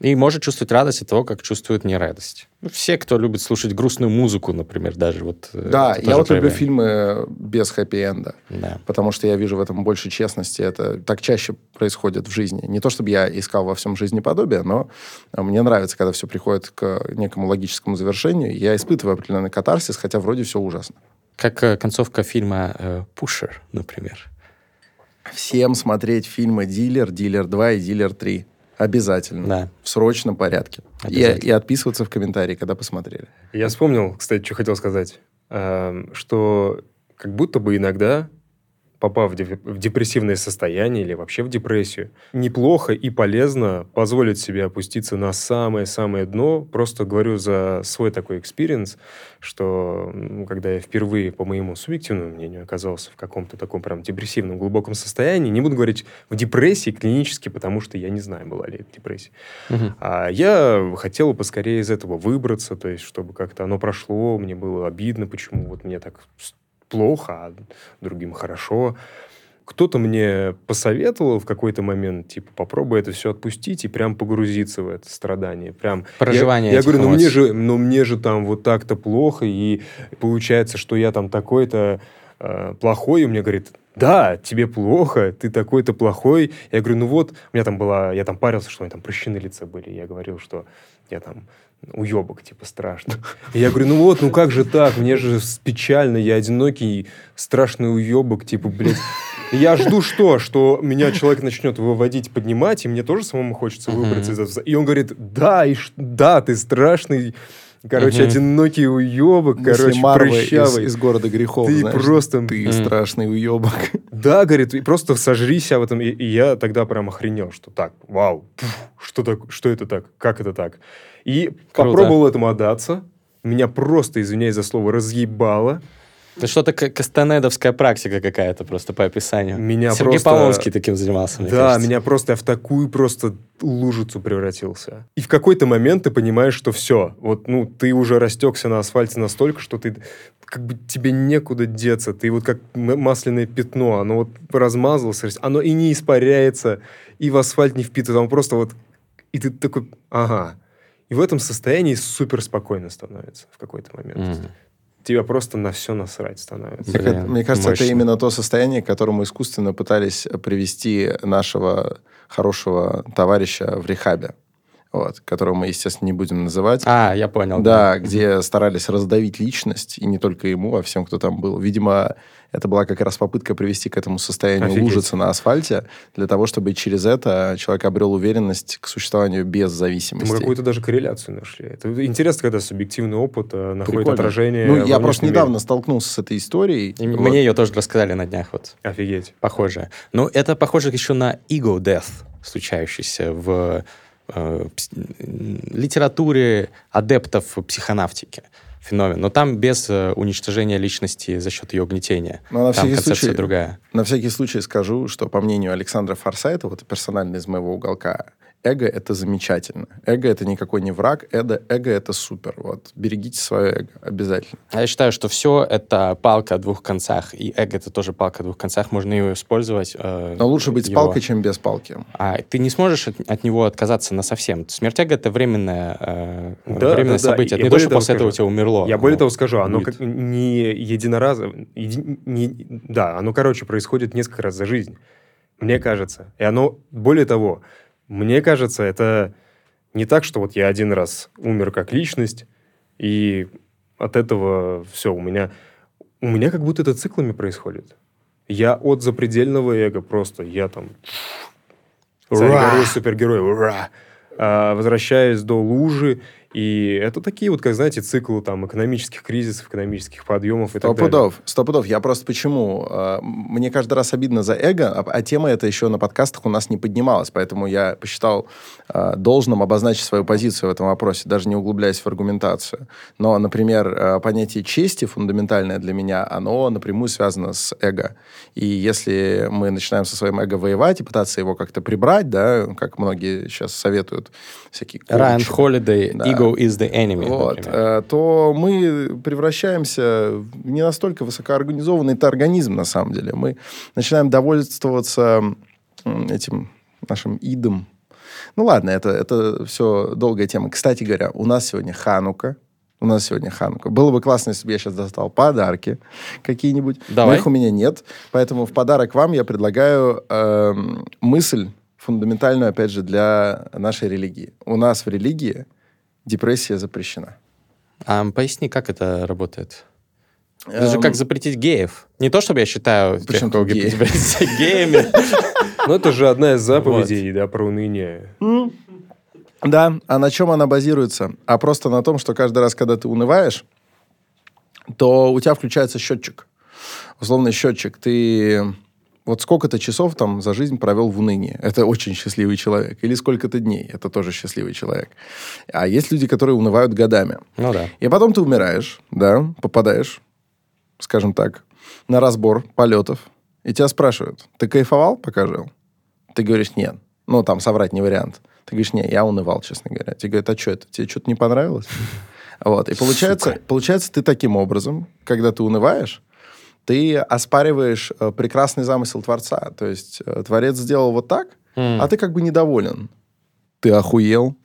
И может чувствовать радость от того, как чувствует не радость. Ну, все, кто любит слушать грустную музыку, например, даже вот... Э, да, я вот люблю фильмы без хэппи-энда, да. потому что я вижу в этом больше честности. Это так чаще происходит в жизни. Не то, чтобы я искал во всем жизни подобие, но мне нравится, когда все приходит к некому логическому завершению. Я испытываю определенный катарсис, хотя вроде все ужасно. Как э, концовка фильма «Пушер», например. Всем смотреть фильмы «Дилер», «Дилер 2» и «Дилер 3». Обязательно. Да. В срочном порядке. И, и отписываться в комментарии, когда посмотрели. Я вспомнил, кстати, что хотел сказать. Э, что как будто бы иногда попав в депрессивное состояние или вообще в депрессию, неплохо и полезно позволить себе опуститься на самое-самое дно. Просто говорю за свой такой experience, что ну, когда я впервые, по моему субъективному мнению, оказался в каком-то таком прям депрессивном глубоком состоянии, не буду говорить в депрессии клинически, потому что я не знаю, была ли это депрессия. Угу. А я хотел поскорее из этого выбраться, то есть чтобы как-то оно прошло, мне было обидно, почему вот мне так плохо, а другим хорошо. Кто-то мне посоветовал в какой-то момент, типа, попробуй это все отпустить и прям погрузиться в это страдание. Прям Проживание Я, я говорю, ну мне, же, ну мне же там вот так-то плохо, и получается, что я там такой-то э, плохой, и мне говорит, да, тебе плохо, ты такой-то плохой. Я говорю, ну вот, у меня там была, я там парился, что у меня там прыщи на лице были. Я говорил, что я там уебок, типа, страшный. И я говорю, ну вот, ну как же так? Мне же печально, я одинокий, страшный уебок, типа, блядь. я жду что? Что меня человек начнет выводить, поднимать, и мне тоже самому хочется выбраться из этого. И он говорит, да, и да, ты страшный, Короче, угу. одинокий уебок, Мысли короче, Марвы прыщавый. Из, из города грехов, Ты знаешь, просто... Ты mm. страшный уебок. Да, говорит, и просто сожри себя в этом. И, и я тогда прям охренел, что так, вау, пфф, что, так, что это так, как это так? И Круто. попробовал этому отдаться. Меня просто, извиняюсь за слово, разъебало. Это что-то кастанедовская практика какая-то просто по описанию. Меня Сергей просто... Полонский таким занимался, мне Да, кажется. меня просто я в такую просто лужицу превратился. И в какой-то момент ты понимаешь, что все, вот, ну, ты уже растекся на асфальте настолько, что ты как бы тебе некуда деться. Ты вот как масляное пятно, оно вот размазалось, оно и не испаряется, и в асфальт не впитывается, оно просто вот... И ты такой, ага. И в этом состоянии супер спокойно становится в какой-то момент. Mm. Тебя просто на все насрать становится. Блин, это, мне кажется, мощно. это именно то состояние, к которому искусственно пытались привести нашего хорошего товарища в рехабе вот, которого мы, естественно, не будем называть. А, я понял. Да, да, где старались раздавить личность, и не только ему, а всем, кто там был. Видимо, это была как раз попытка привести к этому состоянию Офигеть. лужицы на асфальте, для того, чтобы через это человек обрел уверенность к существованию без зависимости. Мы какую-то даже корреляцию нашли. Это интересно, когда субъективный опыт э, находит Прикольно. отражение Ну, я просто недавно мире. столкнулся с этой историей. И вот. Мне ее тоже рассказали на днях. Вот. Офигеть. Похоже. Ну, это похоже еще на ego death, случающийся в э, литературе адептов психонавтики феномен. Но там без э, уничтожения личности за счет ее угнетения. Но на там концепция случай, другая. На всякий случай скажу, что по мнению Александра Форсайта, вот персонально из моего уголка, эго — это замечательно. Эго — это никакой не враг, эго, эго — это супер. Вот. Берегите свое эго обязательно. А я считаю, что все — это палка о двух концах, и эго — это тоже палка о двух концах. Можно ее использовать. Э, Но лучше быть его. с палкой, чем без палки. А ты не сможешь от, от него отказаться на совсем. Смерть эго — это временное, э, да, временное да, событие. Да. Это не то, что после скажу, этого у тебя умерло. Я более того скажу, оно как не единоразово... Еди, не, да, оно, короче, происходит несколько раз за жизнь. Мне кажется. И оно, более того, мне кажется, это не так, что вот я один раз умер как личность, и от этого все, у меня... У меня как будто это циклами происходит. Я от запредельного эго просто, я там... Царь супергерой, ура! А, возвращаюсь до лужи, и это такие вот, как знаете, циклы там экономических кризисов, экономических подъемов и Сто так пудов, далее. Сто пудов. Я просто почему? А, мне каждый раз обидно за эго, а, а тема эта еще на подкастах у нас не поднималась, поэтому я посчитал а, должным обозначить свою позицию в этом вопросе, даже не углубляясь в аргументацию. Но, например, понятие чести фундаментальное для меня, оно напрямую связано с эго. И если мы начинаем со своим эго воевать и пытаться его как-то прибрать, да, как многие сейчас советуют, всякие... Райан Холидей, да ego is the enemy, вот, э, то мы превращаемся в не настолько высокоорганизованный это организм, на самом деле. Мы начинаем довольствоваться этим нашим идом. Ну ладно, это, это все долгая тема. Кстати говоря, у нас сегодня Ханука. У нас сегодня Ханука. Было бы классно, если бы я сейчас достал подарки какие-нибудь. Давай. Но их у меня нет. Поэтому в подарок вам я предлагаю э, мысль фундаментальную, опять же, для нашей религии. У нас в религии депрессия запрещена. А поясни, как это работает? Это же как эм, запретить геев. Не то, чтобы я считаю Почему тех, геи? геями. Ну, это же одна из заповедей, да, про уныние. Да, а на чем она базируется? А просто на том, что каждый раз, когда ты унываешь, то у тебя включается счетчик. Условный счетчик. Ты вот сколько-то часов там за жизнь провел в унынии. Это очень счастливый человек. Или сколько-то дней. Это тоже счастливый человек. А есть люди, которые унывают годами. Ну да. И потом ты умираешь, да, попадаешь, скажем так, на разбор полетов. И тебя спрашивают, ты кайфовал, пока жил? Ты говоришь, нет. Ну, там соврать не вариант. Ты говоришь, нет, я унывал, честно говоря. Тебе говорят, а что это? Тебе что-то не понравилось? Вот. И получается, получается, ты таким образом, когда ты унываешь, ты оспариваешь э, прекрасный замысел Творца. То есть э, Творец сделал вот так, mm. а ты как бы недоволен. Ты охуел?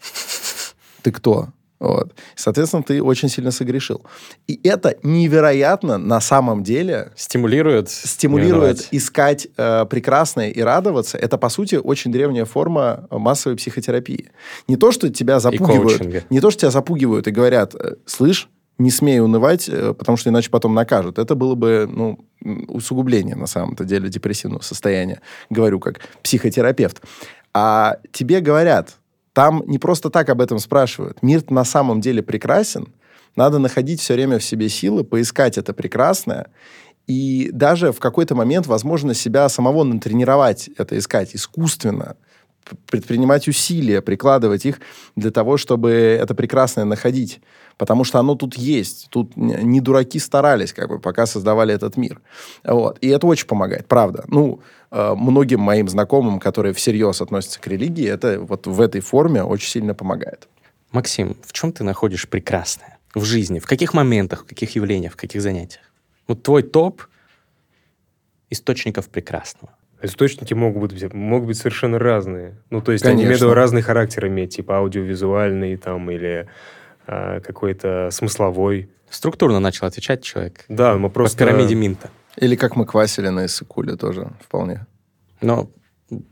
Ты кто? Вот. Соответственно, ты очень сильно согрешил. И это невероятно на самом деле... Стимулирует. Стимулирует искать э, прекрасное и радоваться. Это, по сути, очень древняя форма массовой психотерапии. Не то, что тебя запугивают, не то, что тебя запугивают и говорят, э, слышь, не смей унывать, э, потому что иначе потом накажут. Это было бы ну, усугубление, на самом-то деле, депрессивного состояния. Говорю как психотерапевт. А тебе говорят, там не просто так об этом спрашивают. Мир на самом деле прекрасен. Надо находить все время в себе силы, поискать это прекрасное. И даже в какой-то момент, возможно, себя самого натренировать это искать искусственно предпринимать усилия, прикладывать их для того, чтобы это прекрасное находить. Потому что оно тут есть. Тут не дураки старались, как бы, пока создавали этот мир. Вот. И это очень помогает, правда. Ну, э, многим моим знакомым, которые всерьез относятся к религии, это вот в этой форме очень сильно помогает. Максим, в чем ты находишь прекрасное? в жизни? В каких моментах, в каких явлениях, в каких занятиях? Вот твой топ источников прекрасного. Источники могут быть, могут быть совершенно разные. Ну, то есть Конечно. они имеют разный характер иметь, типа аудиовизуальный там или какой-то смысловой. Структурно начал отвечать человек. Да, мы просто... По пирамиде Минта. Или как мы квасили на Иссыкуле тоже вполне. Но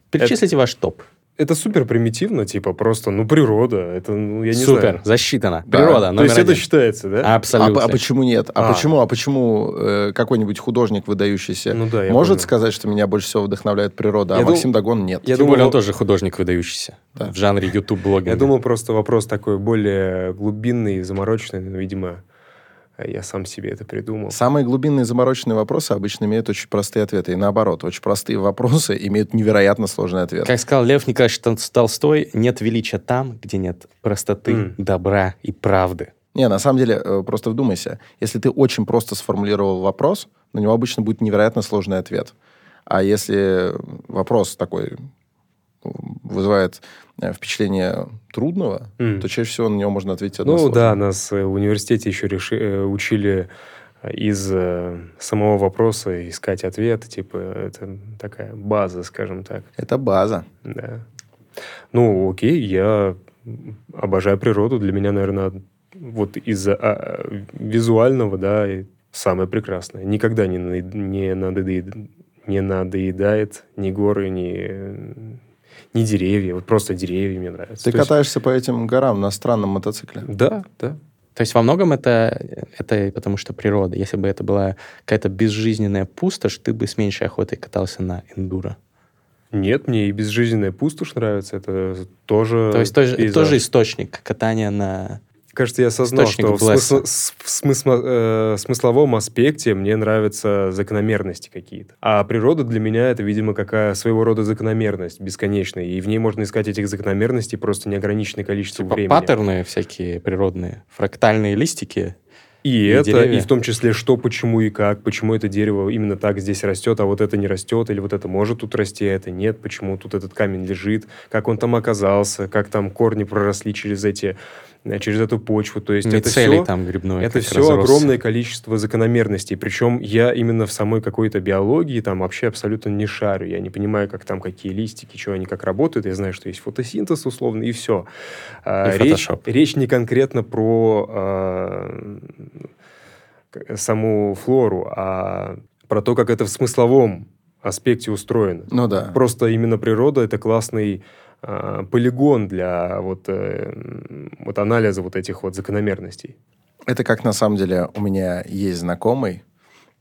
перечислите Это... ваш топ это супер примитивно, типа просто, ну, природа, это, ну, я не супер, знаю. Супер, засчитано. Да. Природа, То есть один. это считается, да? Абсолютно. А, а почему нет? А, а. почему, а почему э, какой-нибудь художник выдающийся ну, да, может понял. сказать, что меня больше всего вдохновляет природа, я а дум... Максим Дагон нет? Я Тем думаю, более он тоже художник выдающийся да. в жанре YouTube-блогинга. Я думаю, просто вопрос такой более глубинный, замороченный, видимо, а я сам себе это придумал. Самые глубинные замороченные вопросы обычно имеют очень простые ответы. И наоборот, очень простые вопросы имеют невероятно сложный ответ. Как сказал Лев Николаевич Толстой, нет величия там, где нет простоты, mm. добра и правды. Не, на самом деле, э, просто вдумайся. Если ты очень просто сформулировал вопрос, на него обычно будет невероятно сложный ответ. А если вопрос такой вызывает э, впечатление трудного, mm. то чаще всего на него можно ответить односложно. Ну да, нас в университете еще реши, э, учили из э, самого вопроса искать ответ. Типа, это такая база, скажем так. Это база. Да. Ну, окей, я обожаю природу. Для меня, наверное, вот из-за а, визуального, да, самое прекрасное. Никогда не, не, надоедает, не надоедает ни горы, ни не деревья, вот просто деревья мне нравятся. Ты То катаешься есть... по этим горам на странном мотоцикле? Да, да. То есть во многом это, это потому что природа. Если бы это была какая-то безжизненная пустошь, ты бы с меньшей охотой катался на эндуро. Нет, мне и безжизненная пустошь нравится. Это тоже То есть тоже, это тоже источник катания на Кажется, я осознал, что в, смысл, в смысл, э, смысловом аспекте мне нравятся закономерности какие-то. А природа для меня это, видимо, какая своего рода закономерность бесконечная. И в ней можно искать этих закономерностей просто неограниченное количество типа времени. паттерны всякие природные, фрактальные листики. И, и это, деревья. и в том числе, что, почему и как, почему это дерево именно так здесь растет, а вот это не растет, или вот это может тут расти, а это нет, почему тут этот камень лежит, как он там оказался, как там корни проросли через эти через эту почву. То есть это все, там грибной. Это все разросся. огромное количество закономерностей. Причем я именно в самой какой-то биологии там вообще абсолютно не шарю. Я не понимаю, как там какие листики, что они как работают. Я знаю, что есть фотосинтез условно, и все. А, и речь, речь не конкретно про а, саму флору, а про то, как это в смысловом аспекте устроено. Ну да. Просто именно природа — это классный э, полигон для вот, э, вот анализа вот этих вот закономерностей. Это как на самом деле у меня есть знакомый,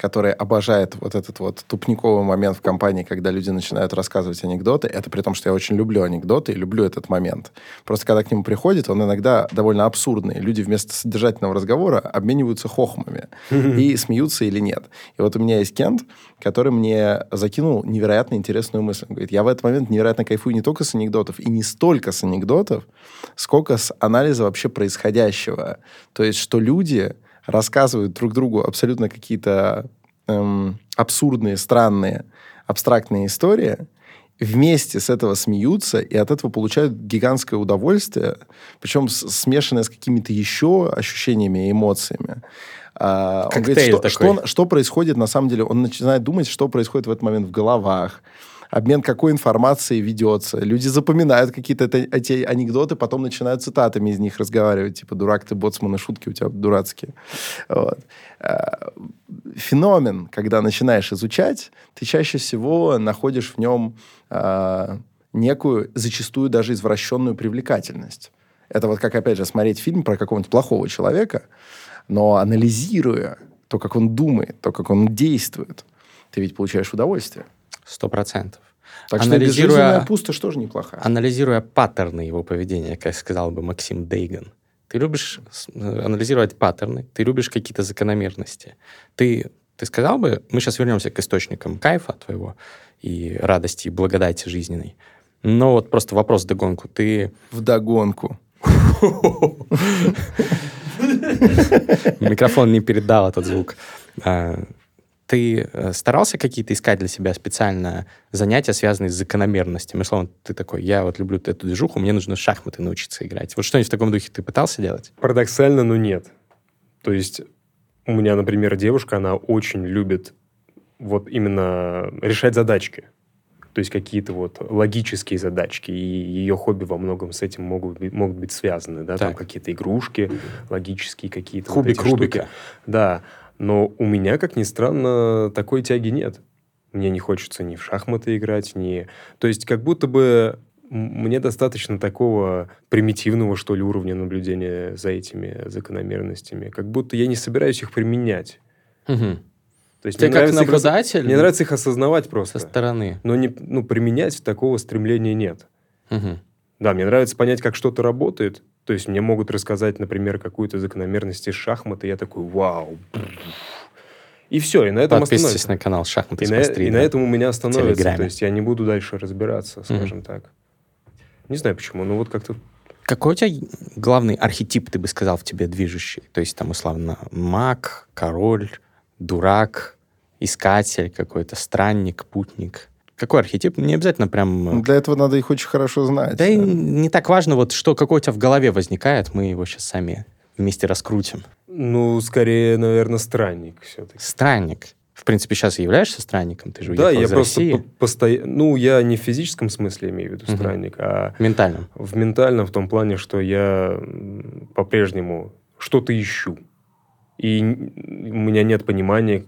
который обожает вот этот вот тупниковый момент в компании, когда люди начинают рассказывать анекдоты. Это при том, что я очень люблю анекдоты и люблю этот момент. Просто когда к нему приходит, он иногда довольно абсурдный. Люди вместо содержательного разговора обмениваются хохмами и смеются или нет. И вот у меня есть Кент, который мне закинул невероятно интересную мысль. Он говорит, я в этот момент невероятно кайфую не только с анекдотов, и не столько с анекдотов, сколько с анализа вообще происходящего. То есть, что люди рассказывают друг другу абсолютно какие-то эм, абсурдные, странные, абстрактные истории, вместе с этого смеются и от этого получают гигантское удовольствие, причем смешанное с какими-то еще ощущениями и эмоциями. А, он говорит, что, что, что происходит на самом деле. Он начинает думать, что происходит в этот момент в головах, обмен какой информацией ведется. Люди запоминают какие-то эти анекдоты, потом начинают цитатами из них разговаривать. Типа, дурак ты, боцман, и шутки у тебя дурацкие. Вот. А, феномен, когда начинаешь изучать, ты чаще всего находишь в нем а, некую, зачастую даже извращенную привлекательность. Это вот как, опять же, смотреть фильм про какого-нибудь плохого человека, но анализируя то, как он думает, то, как он действует, ты ведь получаешь удовольствие. Сто процентов. Так анализируя, что пустошь тоже неплохая. Анализируя паттерны его поведения, как сказал бы Максим Дейган, ты любишь э, анализировать паттерны, ты любишь какие-то закономерности. Ты, ты сказал бы, мы сейчас вернемся к источникам кайфа твоего и радости, и благодати жизненной. Но вот просто вопрос в догонку. Ты... В догонку. Микрофон не передал этот звук. Ты э, старался какие-то искать для себя специально занятия, связанные с закономерностями? Словом, ты такой, я вот люблю эту движуху, мне нужно шахматы научиться играть. Вот что-нибудь в таком духе ты пытался делать? Парадоксально, но нет. То есть у меня, например, девушка, она очень любит вот именно решать задачки. То есть какие-то вот логические задачки, и ее хобби во многом с этим могут быть, могут быть связаны, да, так. там какие-то игрушки логические какие-то. Кубик вот Рубика. Штуки. Да, но у меня, как ни странно, такой тяги нет. Мне не хочется ни в шахматы играть, ни... То есть как будто бы мне достаточно такого примитивного, что ли, уровня наблюдения за этими закономерностями. Как будто я не собираюсь их применять. Угу. То есть Ты мне как наблюдатель? Их, мне нравится их осознавать просто. Со стороны. Но не, ну, применять такого стремления нет. Угу. Да, мне нравится понять, как что-то работает. То есть мне могут рассказать, например, какую-то закономерность из шахмата, я такой, вау. И все, и на этом Подписывайтесь на канал «Шахматы и на, и на этом у меня остановится. То есть я не буду дальше разбираться, скажем mm так. Не знаю почему, но вот как-то какой у тебя главный архетип, ты бы сказал, в тебе движущий? То есть там, условно, маг, король, дурак, искатель какой-то, странник, путник. Какой архетип? Не обязательно прям... Ну, для этого надо их очень хорошо знать. Да, да. и не так важно, вот что какой у тебя в голове возникает, мы его сейчас сами вместе раскрутим. Ну, скорее, наверное, странник все-таки. Странник. В принципе, сейчас и являешься странником, ты же Да, я просто постоянно... Ну, я не в физическом смысле имею в виду странник, угу. а... В ментальном. В ментальном, в том плане, что я по-прежнему что-то ищу. И у меня нет понимания,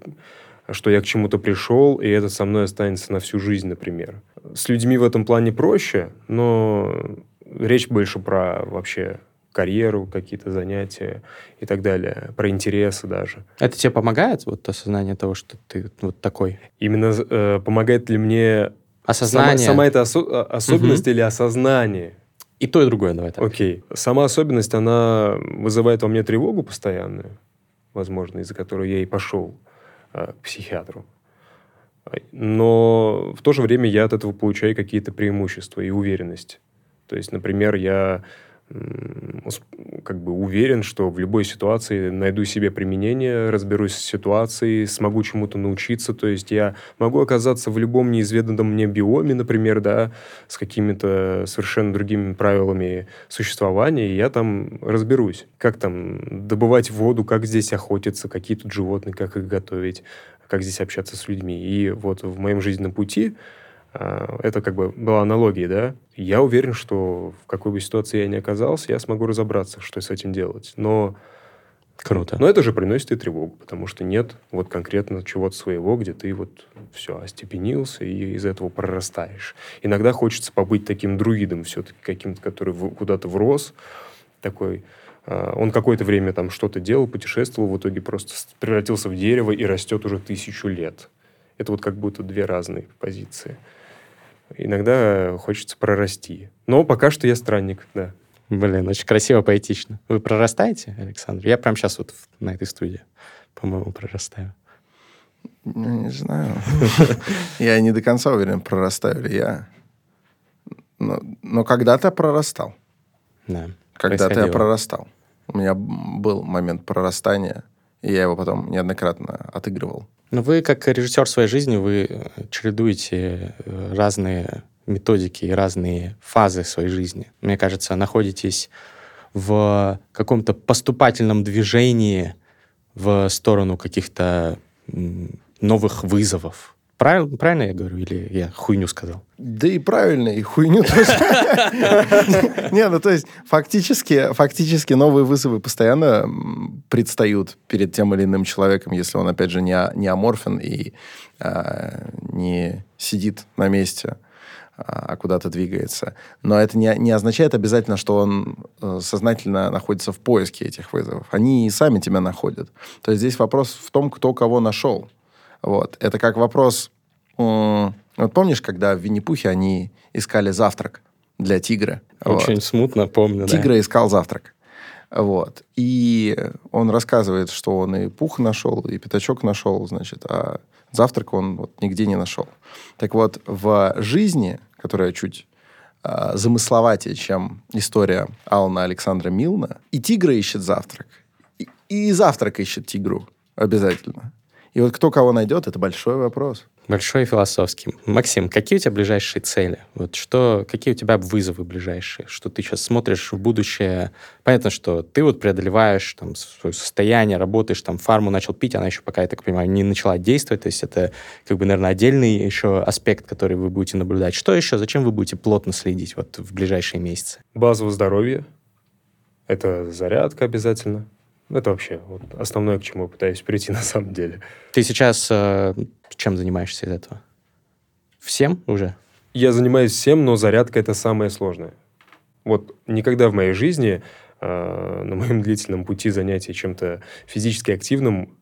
что я к чему-то пришел, и это со мной останется на всю жизнь, например. С людьми в этом плане проще, но речь больше про вообще карьеру, какие-то занятия и так далее, про интересы даже. Это тебе помогает, вот осознание того, что ты вот такой? Именно э, помогает ли мне осознание? Сама, сама эта осо- особенность угу. или осознание? И то, и другое, давай так. Окей. Сама особенность, она вызывает во мне тревогу постоянную, возможно, из-за которой я и пошел э, к психиатру. Но в то же время я от этого получаю какие-то преимущества и уверенность. То есть, например, я как бы уверен, что в любой ситуации найду себе применение, разберусь с ситуацией, смогу чему-то научиться. То есть я могу оказаться в любом неизведанном мне биоме, например, да, с какими-то совершенно другими правилами существования, и я там разберусь. Как там добывать воду, как здесь охотиться, какие тут животные, как их готовить, как здесь общаться с людьми. И вот в моем жизненном пути это как бы была аналогия, да? Я уверен, что в какой бы ситуации я ни оказался, я смогу разобраться, что с этим делать. Но Круто. Но это же приносит и тревогу, потому что нет вот конкретно чего-то своего, где ты вот все остепенился и из этого прорастаешь. Иногда хочется побыть таким друидом все-таки, каким-то, который куда-то врос, такой... А, он какое-то время там что-то делал, путешествовал, в итоге просто превратился в дерево и растет уже тысячу лет. Это вот как будто две разные позиции иногда хочется прорасти. Но пока что я странник, да. Блин, очень красиво, поэтично. Вы прорастаете, Александр? Я прямо сейчас вот на этой студии, по-моему, прорастаю. Ну, не знаю. Я не до конца уверен, прорастаю ли я. Но, но когда-то прорастал. Да. Когда-то я прорастал. У меня был момент прорастания, я его потом неоднократно отыгрывал. Но вы, как режиссер своей жизни, вы э, чередуете э, разные методики и разные фазы своей жизни. Мне кажется, находитесь в каком-то поступательном движении в сторону каких-то новых вызовов. Правильно, правильно я говорю или я хуйню сказал? Да и правильно, и хуйню тоже. Не, ну то есть фактически, фактически новые вызовы постоянно предстают перед тем или иным человеком, если он, опять же, не, не аморфен и а, не сидит на месте а, а куда-то двигается. Но это не, не означает обязательно, что он э, сознательно находится в поиске этих вызовов. Они и сами тебя находят. То есть здесь вопрос в том, кто кого нашел. Вот. Это как вопрос... Вот помнишь, когда в Винни-Пухе они искали завтрак для тигра? Очень вот. смутно помню, Тигра да. искал завтрак. Вот. И он рассказывает, что он и пух нашел, и пятачок нашел, значит, а завтрак он вот нигде не нашел. Так вот, в жизни, которая чуть а, замысловатее, чем история Алана Александра Милна, и тигра ищет завтрак, и, и завтрак ищет тигру обязательно. И вот кто кого найдет, это большой вопрос. Большой и философский. Максим, какие у тебя ближайшие цели? Вот что, какие у тебя вызовы ближайшие? Что ты сейчас смотришь в будущее? Понятно, что ты вот преодолеваешь там свое состояние, работаешь, там фарму начал пить, она еще пока, я так понимаю, не начала действовать, то есть это как бы, наверное, отдельный еще аспект, который вы будете наблюдать. Что еще? Зачем вы будете плотно следить вот в ближайшие месяцы? Базовое здоровье. Это зарядка обязательно. Это вообще вот основное, к чему я пытаюсь прийти на самом деле. Ты сейчас э, чем занимаешься из этого? Всем уже? Я занимаюсь всем, но зарядка это самое сложное. Вот никогда в моей жизни э, на моем длительном пути занятия чем-то физически активным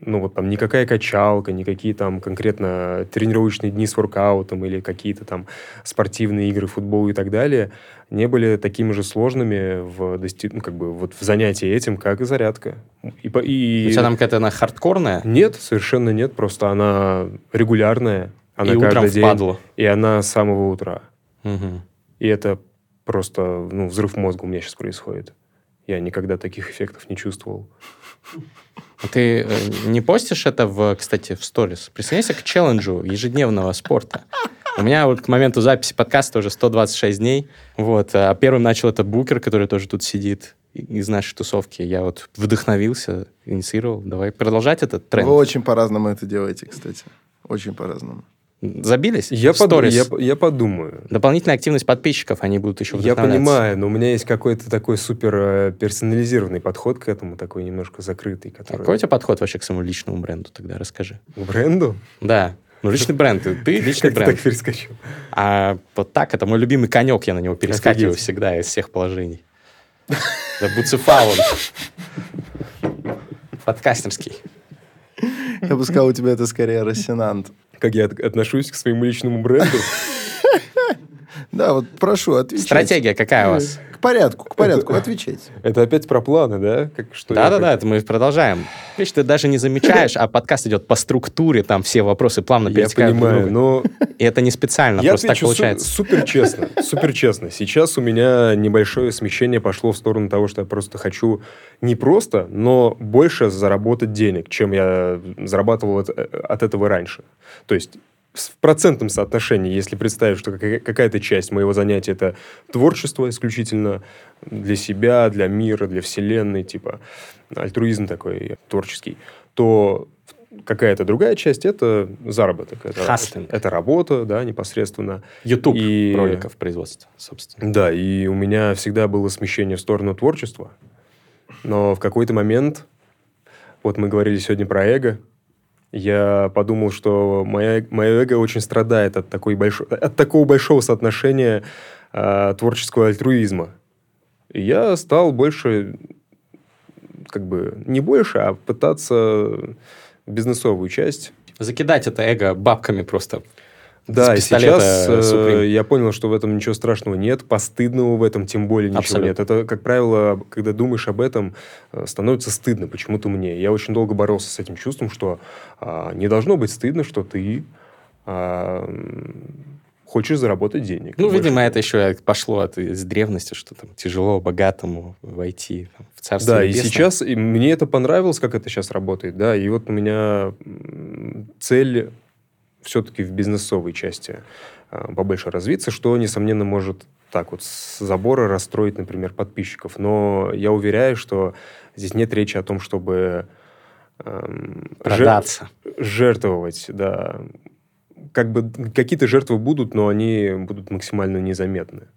ну, вот там никакая качалка, никакие там конкретно тренировочные дни с воркаутом или какие-то там спортивные игры, футбол и так далее, не были такими же сложными в, дости... ну, как бы, вот в занятии этим, как и зарядка. И, и... То есть она какая-то она хардкорная? Нет, совершенно нет, просто она регулярная. Она и каждый утром день, впадло. И она с самого утра. Угу. И это просто ну, взрыв мозга у меня сейчас происходит. Я никогда таких эффектов не чувствовал. Ты э, не постишь это, в, кстати, в сторис? Присоединяйся к челленджу ежедневного спорта. У меня вот к моменту записи подкаста уже 126 дней. Вот. А первым начал это Букер, который тоже тут сидит из нашей тусовки. Я вот вдохновился, инициировал. Давай продолжать этот тренд. Вы очень по-разному это делаете, кстати. Очень по-разному. Забились? Я, под- я, я подумаю. Дополнительная активность подписчиков, они будут еще Я понимаю, но у меня есть какой-то такой супер э, персонализированный подход к этому, такой немножко закрытый, который... Какой у тебя подход вообще к своему личному бренду тогда? Расскажи. К бренду? Да. Ну, личный бренд. Ты личный Как ты бренд. так перескочил? А вот так, это мой любимый конек, я на него перескакиваю всегда из всех положений. Это Буцефалон. Подкастерский. Я бы сказал, у тебя это скорее рассенант. Как я от- отношусь к своему личному бренду? Да, вот прошу, отвечайте. Стратегия какая у вас? К порядку, к порядку, отвечайте. Это опять про планы, да? Как, что я Да-да-да, это мы продолжаем. Видишь, ты даже не замечаешь, а подкаст идет по структуре, там все вопросы плавно Я перетекают друг понимаю, но И это не специально, я просто так отвечу су- получается. супер честно, супер честно. Сейчас у меня небольшое смещение пошло в сторону того, что я просто хочу не просто, но больше заработать денег, чем я зарабатывал от, от этого раньше. То есть в процентном соотношении, если представить, что какая- какая-то часть моего занятия это творчество исключительно для себя, для мира, для вселенной, типа альтруизм такой творческий, то какая-то другая часть это заработок, это, Хаслинг. это работа, да, непосредственно. YouTube И- роликов производства, собственно. Да, и у меня всегда было смещение в сторону творчества. Но в какой-то момент, вот мы говорили сегодня про эго, я подумал, что моя, мое эго очень страдает от, такой большой, от такого большого соотношения а, творческого альтруизма. И я стал больше, как бы, не больше, а пытаться бизнесовую часть Закидать это эго бабками просто. Да, и сейчас э, Supreme. я понял, что в этом ничего страшного нет, постыдного в этом тем более ничего Абсолютно. нет. Это, как правило, когда думаешь об этом, э, становится стыдно почему-то мне. Я очень долго боролся с этим чувством, что а, не должно быть стыдно, что ты а, хочешь заработать денег. Ну, Больше. видимо, это еще пошло от из древности, что там тяжело богатому войти там, в царство Да, и небесное. сейчас и мне это понравилось, как это сейчас работает, да, и вот у меня цель все-таки в бизнесовой части а, побольше развиться, что, несомненно, может так вот с забора расстроить, например, подписчиков. Но я уверяю, что здесь нет речи о том, чтобы эм, Продаться. жертвовать, да. Как бы какие-то жертвы будут, но они будут максимально незаметны.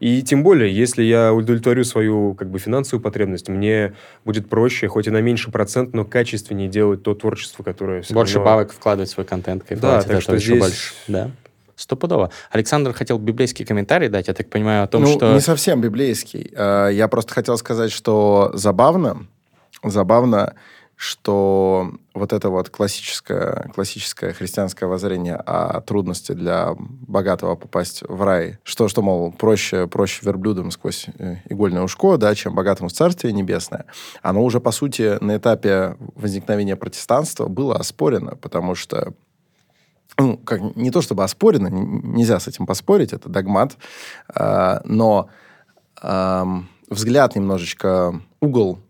И тем более, если я удовлетворю свою как бы, финансовую потребность, мне будет проще, хоть и на меньший процент, но качественнее делать то творчество, которое... Больше равно- бабок вкладывать в свой контент, кайфовать так от что еще здесь- больше. Да. Стопудово. Александр хотел библейский комментарий дать, я так понимаю, о том, ну, что... не совсем библейский. Э, Я просто хотел сказать, что забавно, забавно, что вот это вот классическое, классическое христианское воззрение о трудности для богатого попасть в рай, что, что мол, проще, проще верблюдам сквозь э, игольное ушко, да, чем богатому в Царствие Небесное, оно уже, по сути, на этапе возникновения протестанства было оспорено, потому что ну, как, не то чтобы оспорено, нельзя с этим поспорить, это догмат, а, но ам, взгляд немножечко, угол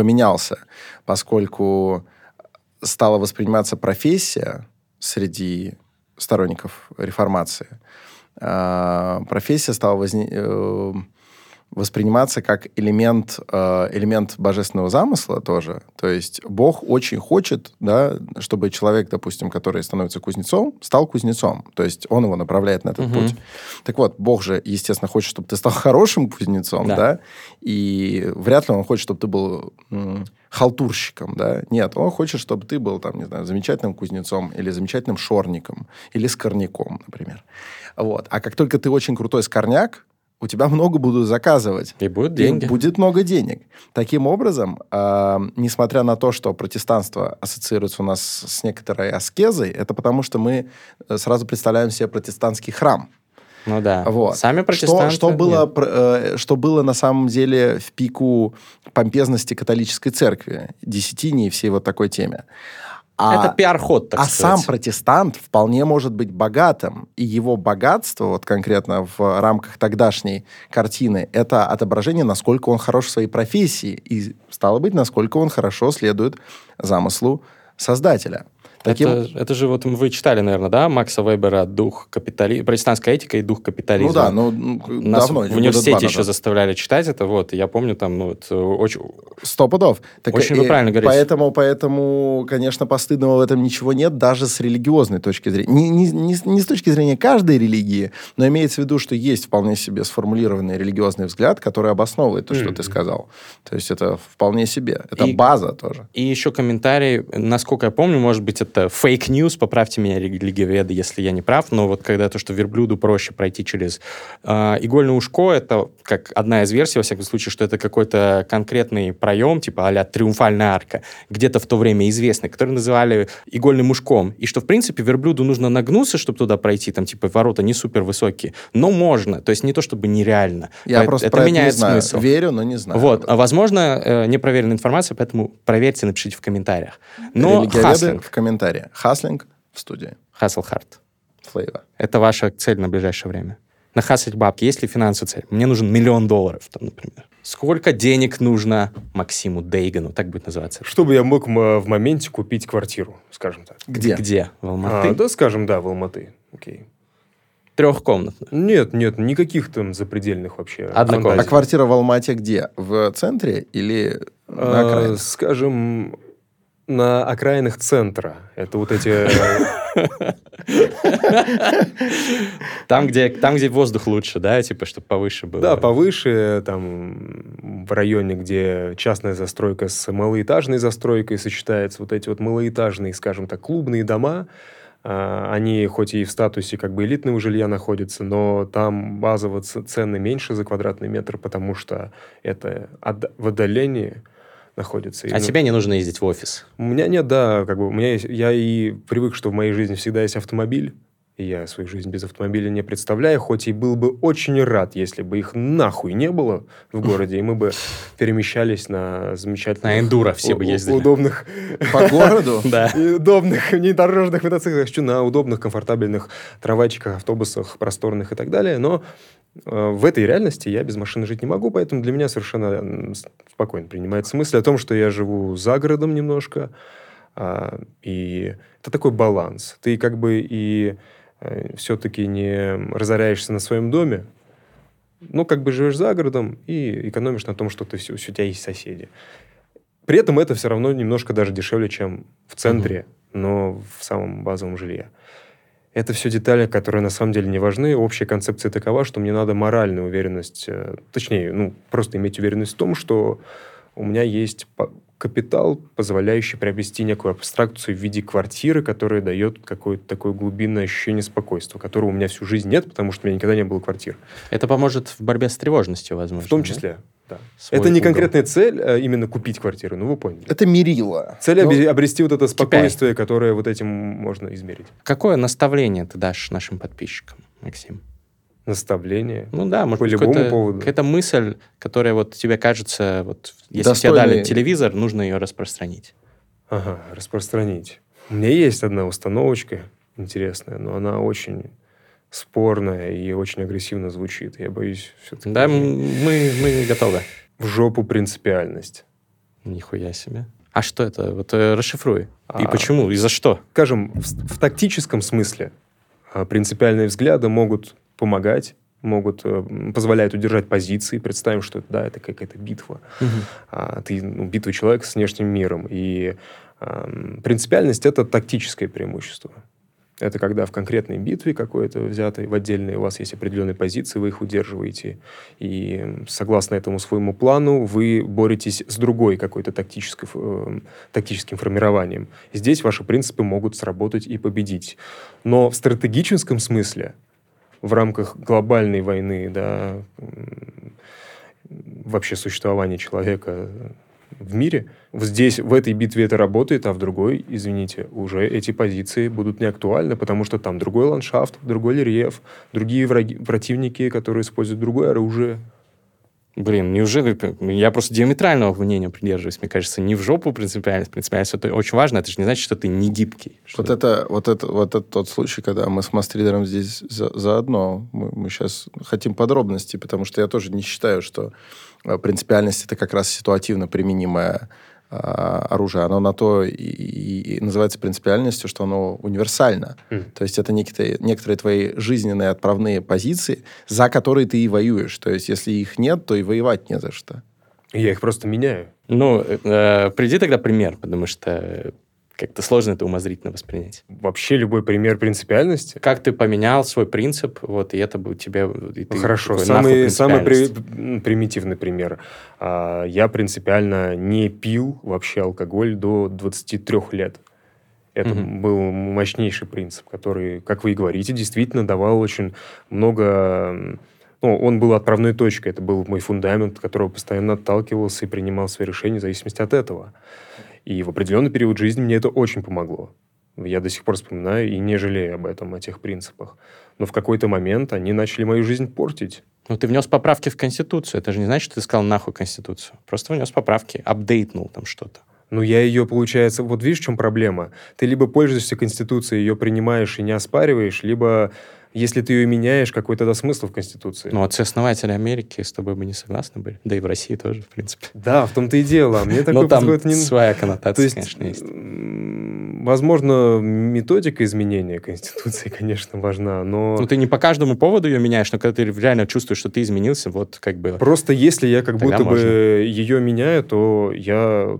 поменялся, поскольку стала восприниматься профессия среди сторонников реформации. А, профессия стала возникать э, восприниматься как элемент, э, элемент божественного замысла тоже. То есть Бог очень хочет, да, чтобы человек, допустим, который становится кузнецом, стал кузнецом. То есть он его направляет на этот угу. путь. Так вот, Бог же, естественно, хочет, чтобы ты стал хорошим кузнецом, да, да? и вряд ли он хочет, чтобы ты был халтурщиком, да? Нет, он хочет, чтобы ты был, там, не знаю, замечательным кузнецом или замечательным шорником или скорняком, например. Вот. А как только ты очень крутой скорняк, у тебя много будут заказывать. И будут деньги. И будет много денег. Таким образом, э, несмотря на то, что протестанство ассоциируется у нас с некоторой аскезой, это потому, что мы э, сразу представляем себе протестантский храм. Ну да. Вот. Сами протестанты... Что, что, было, э, что было на самом деле в пику помпезности католической церкви, десятине и всей вот такой теме. А, это пиар-ход, так а сказать. сам протестант вполне может быть богатым, и его богатство, вот конкретно в рамках тогдашней картины, это отображение, насколько он хорош в своей профессии, и, стало быть, насколько он хорошо следует замыслу Создателя. Таким... Это, это же вот вы читали, наверное, да, Макса Вебера «Дух капитализма», «Протестантская этика и дух капитализма». Ну да, ну Нас давно. в университете еще заставляли читать это, вот, и я помню там, ну, вот, очень... Сто пудов. Так очень вы правильно говорите. Поэтому, поэтому, конечно, постыдного в этом ничего нет, даже с религиозной точки зрения. Не, не, не, не с точки зрения каждой религии, но имеется в виду, что есть вполне себе сформулированный религиозный взгляд, который обосновывает то, что mm-hmm. ты сказал. То есть это вполне себе. Это и, база тоже. И еще комментарий, насколько я помню, может быть, это fake news, поправьте меня, религиоведы, если я не прав, но вот когда то, что верблюду проще пройти через э, игольное ушко, это как одна из версий, во всяком случае, что это какой-то конкретный проем, типа а триумфальная арка, где-то в то время известный, который называли игольным ушком, и что, в принципе, верблюду нужно нагнуться, чтобы туда пройти, там, типа, ворота не супер высокие, но можно, то есть не то, чтобы нереально. Я просто это меняет это не знаю. Верю, но не знаю. Вот, а возможно, э, непроверенная информация, поэтому проверьте, напишите в комментариях. Но Хаслинг. в комментариях. Хаслинг в студии. Хасл Харт. Флейва. Это ваша цель на ближайшее время. Нахасать бабки. Есть ли финансовая цель? Мне нужен миллион долларов, там, например. Сколько денег нужно Максиму Дейгану, так будет называться? Чтобы я мог в моменте купить квартиру, скажем так. Где? Где? В Алматы? А, да, скажем, да, в Алматы. Окей. Трехкомнатную? Нет, нет, никаких там запредельных вообще. Одна А квартира в Алмате где? В центре или на окраинах? А, скажем, на окраинах центра. Это вот эти... Там, где, там, где воздух лучше, да, типа, чтобы повыше было. Да, повыше, там, в районе, где частная застройка с малоэтажной застройкой сочетается, вот эти вот малоэтажные, скажем так, клубные дома, а, они хоть и в статусе как бы элитного жилья находятся, но там базово цены меньше за квадратный метр, потому что это в отдалении находится. А и, ну, тебе не нужно ездить в офис? У меня нет, да, как бы у меня есть, я и привык, что в моей жизни всегда есть автомобиль, я свою жизнь без автомобиля не представляю, хоть и был бы очень рад, если бы их нахуй не было в городе, и мы бы перемещались на замечательных... На эндуро все бы ездили. Удобных... По городу? Да. Удобных внедорожных мотоциклах, хочу на удобных, комфортабельных трамвайчиках, автобусах, просторных и так далее, но Э, в этой реальности я без машины жить не могу, поэтому для меня совершенно спокойно принимается мысль о том, что я живу за городом немножко, а, и это такой баланс. Ты как бы и все-таки не разоряешься на своем доме, но как бы живешь за городом и экономишь на том, что ты все, у тебя есть соседи. При этом это все равно немножко даже дешевле, чем в центре, угу. но в самом базовом жилье. Это все детали, которые на самом деле не важны. Общая концепция такова, что мне надо моральную уверенность, э, точнее, ну, просто иметь уверенность в том, что у меня есть капитал, позволяющий приобрести некую абстракцию в виде квартиры, которая дает какое-то такое глубинное ощущение спокойствия, которого у меня всю жизнь нет, потому что у меня никогда не было квартир. Это поможет в борьбе с тревожностью, возможно. В том числе. Да? Да. Это не угол. конкретная цель, а именно купить квартиру, ну вы поняли. Это мерило. Цель ну, обрести вот это спокойствие, Китай. которое вот этим можно измерить. Какое наставление ты дашь нашим подписчикам, Максим? Наставление? Ну да, может по быть, любому поводу. Какая-то мысль, которая вот тебе кажется, вот если Достойный... тебе дали телевизор, нужно ее распространить. Ага, распространить. У меня есть одна установочка интересная, но она очень спорная и очень агрессивно звучит. Я боюсь все-таки... Да, мы, мы готовы. В жопу принципиальность. Нихуя себе. А что это? Вот э, расшифруй. И а, почему? И за что? Скажем, в, в тактическом смысле а, принципиальные взгляды могут помогать могут, э, позволяют удержать позиции. Представим, что да, это какая-то битва. Угу. А, ты, ну, битва человека с внешним миром. И а, принципиальность — это тактическое преимущество. Это когда в конкретной битве какой-то взятой, в отдельной у вас есть определенные позиции, вы их удерживаете. И согласно этому своему плану вы боретесь с другой какой-то тактической, э, тактическим формированием. Здесь ваши принципы могут сработать и победить. Но в стратегическом смысле, в рамках глобальной войны, да, вообще существования человека в мире. Здесь, в этой битве это работает, а в другой, извините, уже эти позиции будут не актуальны, потому что там другой ландшафт, другой рельеф, другие враги, противники, которые используют другое оружие. Блин, неужели... Я просто диаметрального мнения придерживаюсь. Мне кажется, не в жопу принципиальность. Принципиальность это очень важно. Это же не значит, что ты не гибкий. Что... Вот, это, вот, это, вот это тот случай, когда мы с мастридером здесь за, заодно. Мы, мы сейчас хотим подробностей, потому что я тоже не считаю, что Э, принципиальность это как раз ситуативно применимое э, оружие, оно на то и, и, называется принципиальностью, что оно универсально. Mm. То есть это некоторые, некоторые твои жизненные отправные позиции, за которые ты и воюешь. То есть если их нет, то и воевать не за что. Я их просто меняю. Ну, э, приди тогда пример, потому что как-то сложно это умозрительно воспринять. Вообще любой пример принципиальности. Как ты поменял свой принцип, вот, и это бы тебе... И ты Хорошо, самый, самый при, примитивный пример. А, я принципиально не пил вообще алкоголь до 23 лет. Это угу. был мощнейший принцип, который, как вы и говорите, действительно давал очень много... Ну, он был отправной точкой, это был мой фундамент, от которого постоянно отталкивался и принимал свои решения в зависимости от этого. И в определенный период жизни мне это очень помогло. Я до сих пор вспоминаю и не жалею об этом, о тех принципах. Но в какой-то момент они начали мою жизнь портить. Ну, ты внес поправки в Конституцию. Это же не значит, что ты сказал нахуй Конституцию. Просто внес поправки, апдейтнул там что-то. Ну, я ее, получается... Вот видишь, в чем проблема? Ты либо пользуешься Конституцией, ее принимаешь и не оспариваешь, либо если ты ее меняешь, какой тогда смысл в Конституции? Ну, отцы-основатели Америки с тобой бы не согласны были. Да и в России тоже, в принципе. Да, в том-то и дело. Мне такой Но там не... своя коннотация, есть, конечно, есть. Возможно, методика изменения Конституции, конечно, важна, но... Ну, ты не по каждому поводу ее меняешь, но когда ты реально чувствуешь, что ты изменился, вот как бы... Просто если я как будто можно. бы ее меняю, то я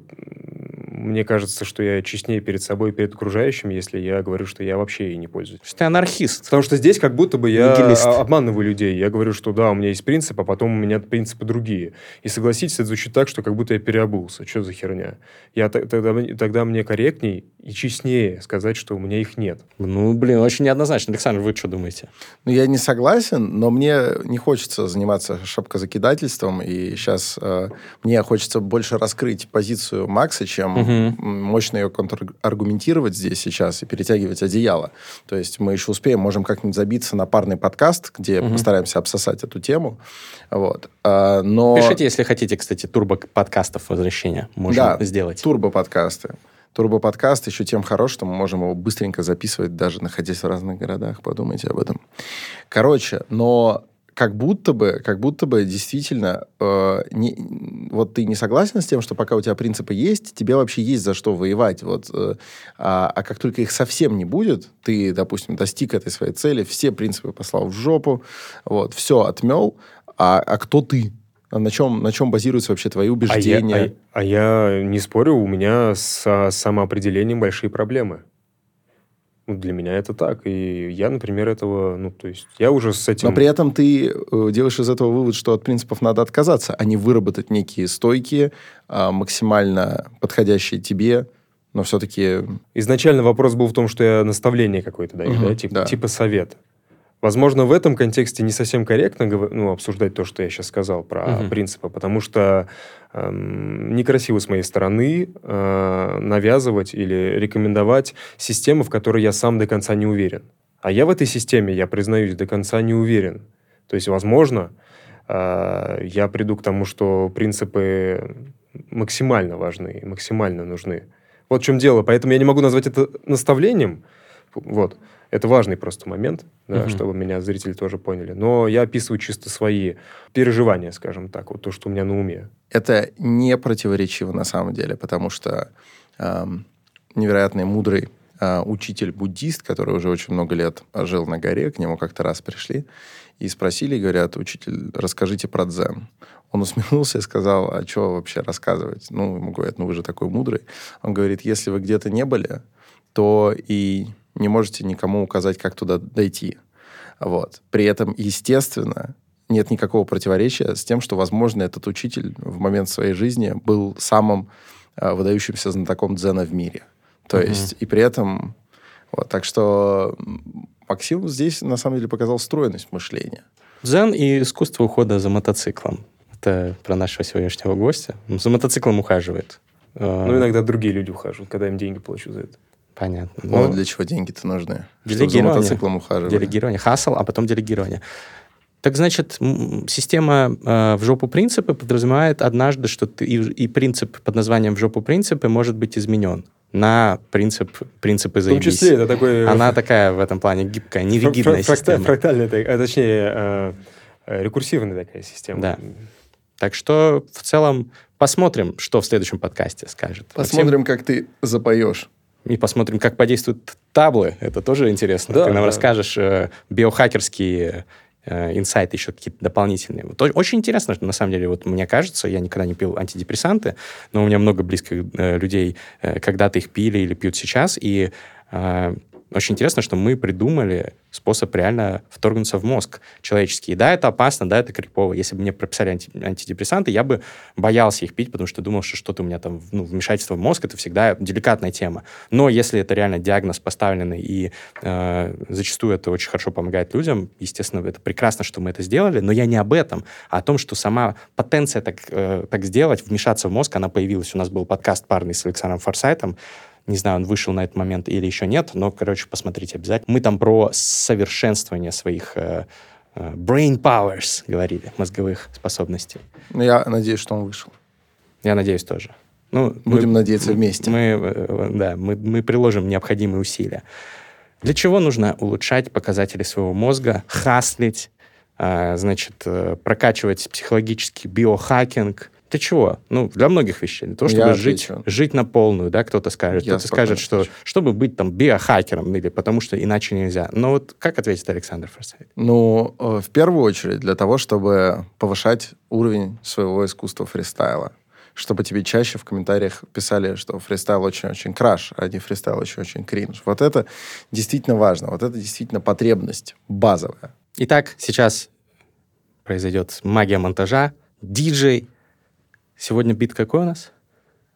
мне кажется, что я честнее перед собой и перед окружающим, если я говорю, что я вообще ей не пользуюсь. Что ты анархист. Потому что здесь как будто бы я Нигилист. обманываю людей. Я говорю, что да, у меня есть принцип, а потом у меня принципы другие. И согласитесь, это звучит так, что как будто я переобулся. Что за херня? Я тогда, тогда мне корректней и честнее сказать, что у меня их нет. Ну, блин, очень неоднозначно. Александр, вы что думаете? Ну, я не согласен, но мне не хочется заниматься шапкозакидательством, и сейчас э, мне хочется больше раскрыть позицию Макса, чем угу. Мощно ее контраргументировать здесь сейчас и перетягивать одеяло. То есть мы еще успеем, можем как-нибудь забиться на парный подкаст, где угу. постараемся обсосать эту тему. Вот. А, но... Пишите, если хотите, кстати, турбо-подкастов возвращения. Можем да, сделать. турбо-подкасты. Турбо-подкаст еще тем хорош, что мы можем его быстренько записывать, даже находясь в разных городах. Подумайте об этом. Короче, но как будто бы, как будто бы действительно, э, не, вот ты не согласен с тем, что пока у тебя принципы есть, тебе вообще есть за что воевать. Вот, э, а, а как только их совсем не будет, ты, допустим, достиг этой своей цели, все принципы послал в жопу, вот, все отмел, а, а кто ты? А на чем, на чем базируются вообще твои убеждения? А я, а, а я не спорю, у меня с самоопределением большие проблемы. Ну, для меня это так. И я, например, этого, ну, то есть я уже с этим... Но при этом ты э, делаешь из этого вывод, что от принципов надо отказаться, а не выработать некие стойкие, а, максимально подходящие тебе, но все-таки... Изначально вопрос был в том, что я наставление какое-то даю, угу, да? Типа, да? Типа совет. Возможно, в этом контексте не совсем корректно ну, обсуждать то, что я сейчас сказал про угу. принципы, потому что некрасиво с моей стороны э, навязывать или рекомендовать систему, в которой я сам до конца не уверен. А я в этой системе, я признаюсь, до конца не уверен. То есть, возможно, э, я приду к тому, что принципы максимально важны, максимально нужны. Вот в чем дело. Поэтому я не могу назвать это наставлением. Вот. Это важный просто момент, да, угу. чтобы меня зрители тоже поняли. Но я описываю чисто свои переживания, скажем так, вот то, что у меня на уме. Это не противоречиво на самом деле, потому что эм, невероятный мудрый э, учитель-буддист, который уже очень много лет жил на горе, к нему как-то раз пришли и спросили, говорят, учитель, расскажите про дзен. Он усмехнулся и сказал, а что вообще рассказывать? Ну, ему говорят, ну вы же такой мудрый. Он говорит, если вы где-то не были, то и не можете никому указать, как туда дойти. Вот. При этом, естественно, нет никакого противоречия с тем, что, возможно, этот учитель в момент своей жизни был самым э, выдающимся знатоком дзена в мире. То mm-hmm. есть, и при этом... Вот, так что Максим здесь, на самом деле, показал стройность мышления. Дзен и искусство ухода за мотоциклом. Это про нашего сегодняшнего гостя. Он за мотоциклом ухаживает. Ну, иногда другие люди ухаживают, когда им деньги плачу за это. Понятно. Ну, ну для чего деньги-то нужны? Делегирование. за мотоциклом ухаживать. Делегирование. Хасл, а потом делегирование. Так значит, система э, в жопу принципы подразумевает однажды, что ты, и, и принцип под названием в жопу принципы может быть изменен на принцип принципы заебись. В том числе это такой... Она такая в этом плане гибкая, неригидная система. Фрактальная, а точнее, э, э, рекурсивная такая система. Да. Так что в целом посмотрим, что в следующем подкасте скажет. Посмотрим, Максим. как ты запоешь. И посмотрим, как подействуют таблы. Это тоже интересно. Да, ты нам да. расскажешь э, биохакерские э, инсайты еще какие-то дополнительные. Вот, очень интересно, что на самом деле, вот мне кажется, я никогда не пил антидепрессанты, но у меня много близких э, людей э, когда-то их пили или пьют сейчас, и э, очень интересно, что мы придумали способ реально вторгнуться в мозг человеческий. да, это опасно, да, это крипово. Если бы мне прописали анти антидепрессанты, я бы боялся их пить, потому что думал, что что-то у меня там, ну, вмешательство в мозг, это всегда деликатная тема. Но если это реально диагноз поставленный, и э, зачастую это очень хорошо помогает людям, естественно, это прекрасно, что мы это сделали, но я не об этом, а о том, что сама потенция так, э, так сделать, вмешаться в мозг, она появилась. У нас был подкаст парный с Александром Форсайтом, не знаю, он вышел на этот момент или еще нет, но, короче, посмотрите обязательно. Мы там про совершенствование своих э, э, brain powers говорили, мозговых способностей. Ну, я надеюсь, что он вышел. Я надеюсь тоже. Ну, Будем мы, надеяться вместе. Мы, э, да, мы, мы приложим необходимые усилия. Для чего нужно улучшать показатели своего мозга, хаслить, э, значит, э, прокачивать психологический биохакинг, для чего? Ну, для многих вещей. Для того, чтобы Я жить, жить на полную, да, кто-то скажет. кто-то скажет, что чтобы быть там биохакером, или потому что иначе нельзя. Но вот как ответит Александр Форсайт? Ну, э, в первую очередь для того, чтобы повышать уровень своего искусства фристайла. Чтобы тебе чаще в комментариях писали, что фристайл очень-очень краш, а не фристайл очень-очень кринж. Вот это действительно важно. Вот это действительно потребность базовая. Итак, сейчас произойдет магия монтажа. Диджей Сегодня бит какой у нас?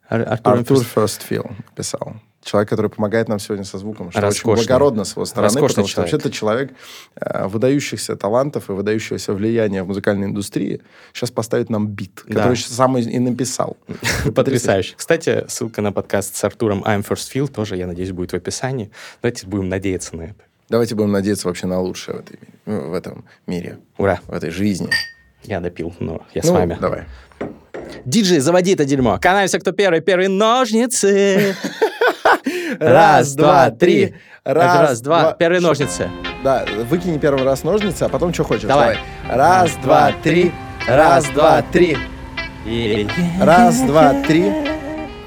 Ар- Артур, Артур Ферстфилл писал. Человек, который помогает нам сегодня со звуком, что Роскошный. очень благородно с его стороны, Роскошный потому что вообще-то человек э, выдающихся талантов и выдающегося влияния в музыкальной индустрии сейчас поставит нам бит, да. который сам и написал. Потрясающе. Кстати, ссылка на подкаст с Артуром I'm First Feel тоже, я надеюсь, будет в описании. Давайте будем надеяться на это. Давайте будем надеяться вообще на лучшее в, этой, в этом мире. Ура. В этой жизни. Я допил, но я ну, с вами. давай. Диджей, заводи это дерьмо. Канаемся, кто первый. Первые ножницы. Раз, два, три. Раз, два. Первые ножницы. Да, выкини первый раз ножницы, а потом что хочешь. Давай. Раз, два, три. Раз, два, три. Раз, два, три.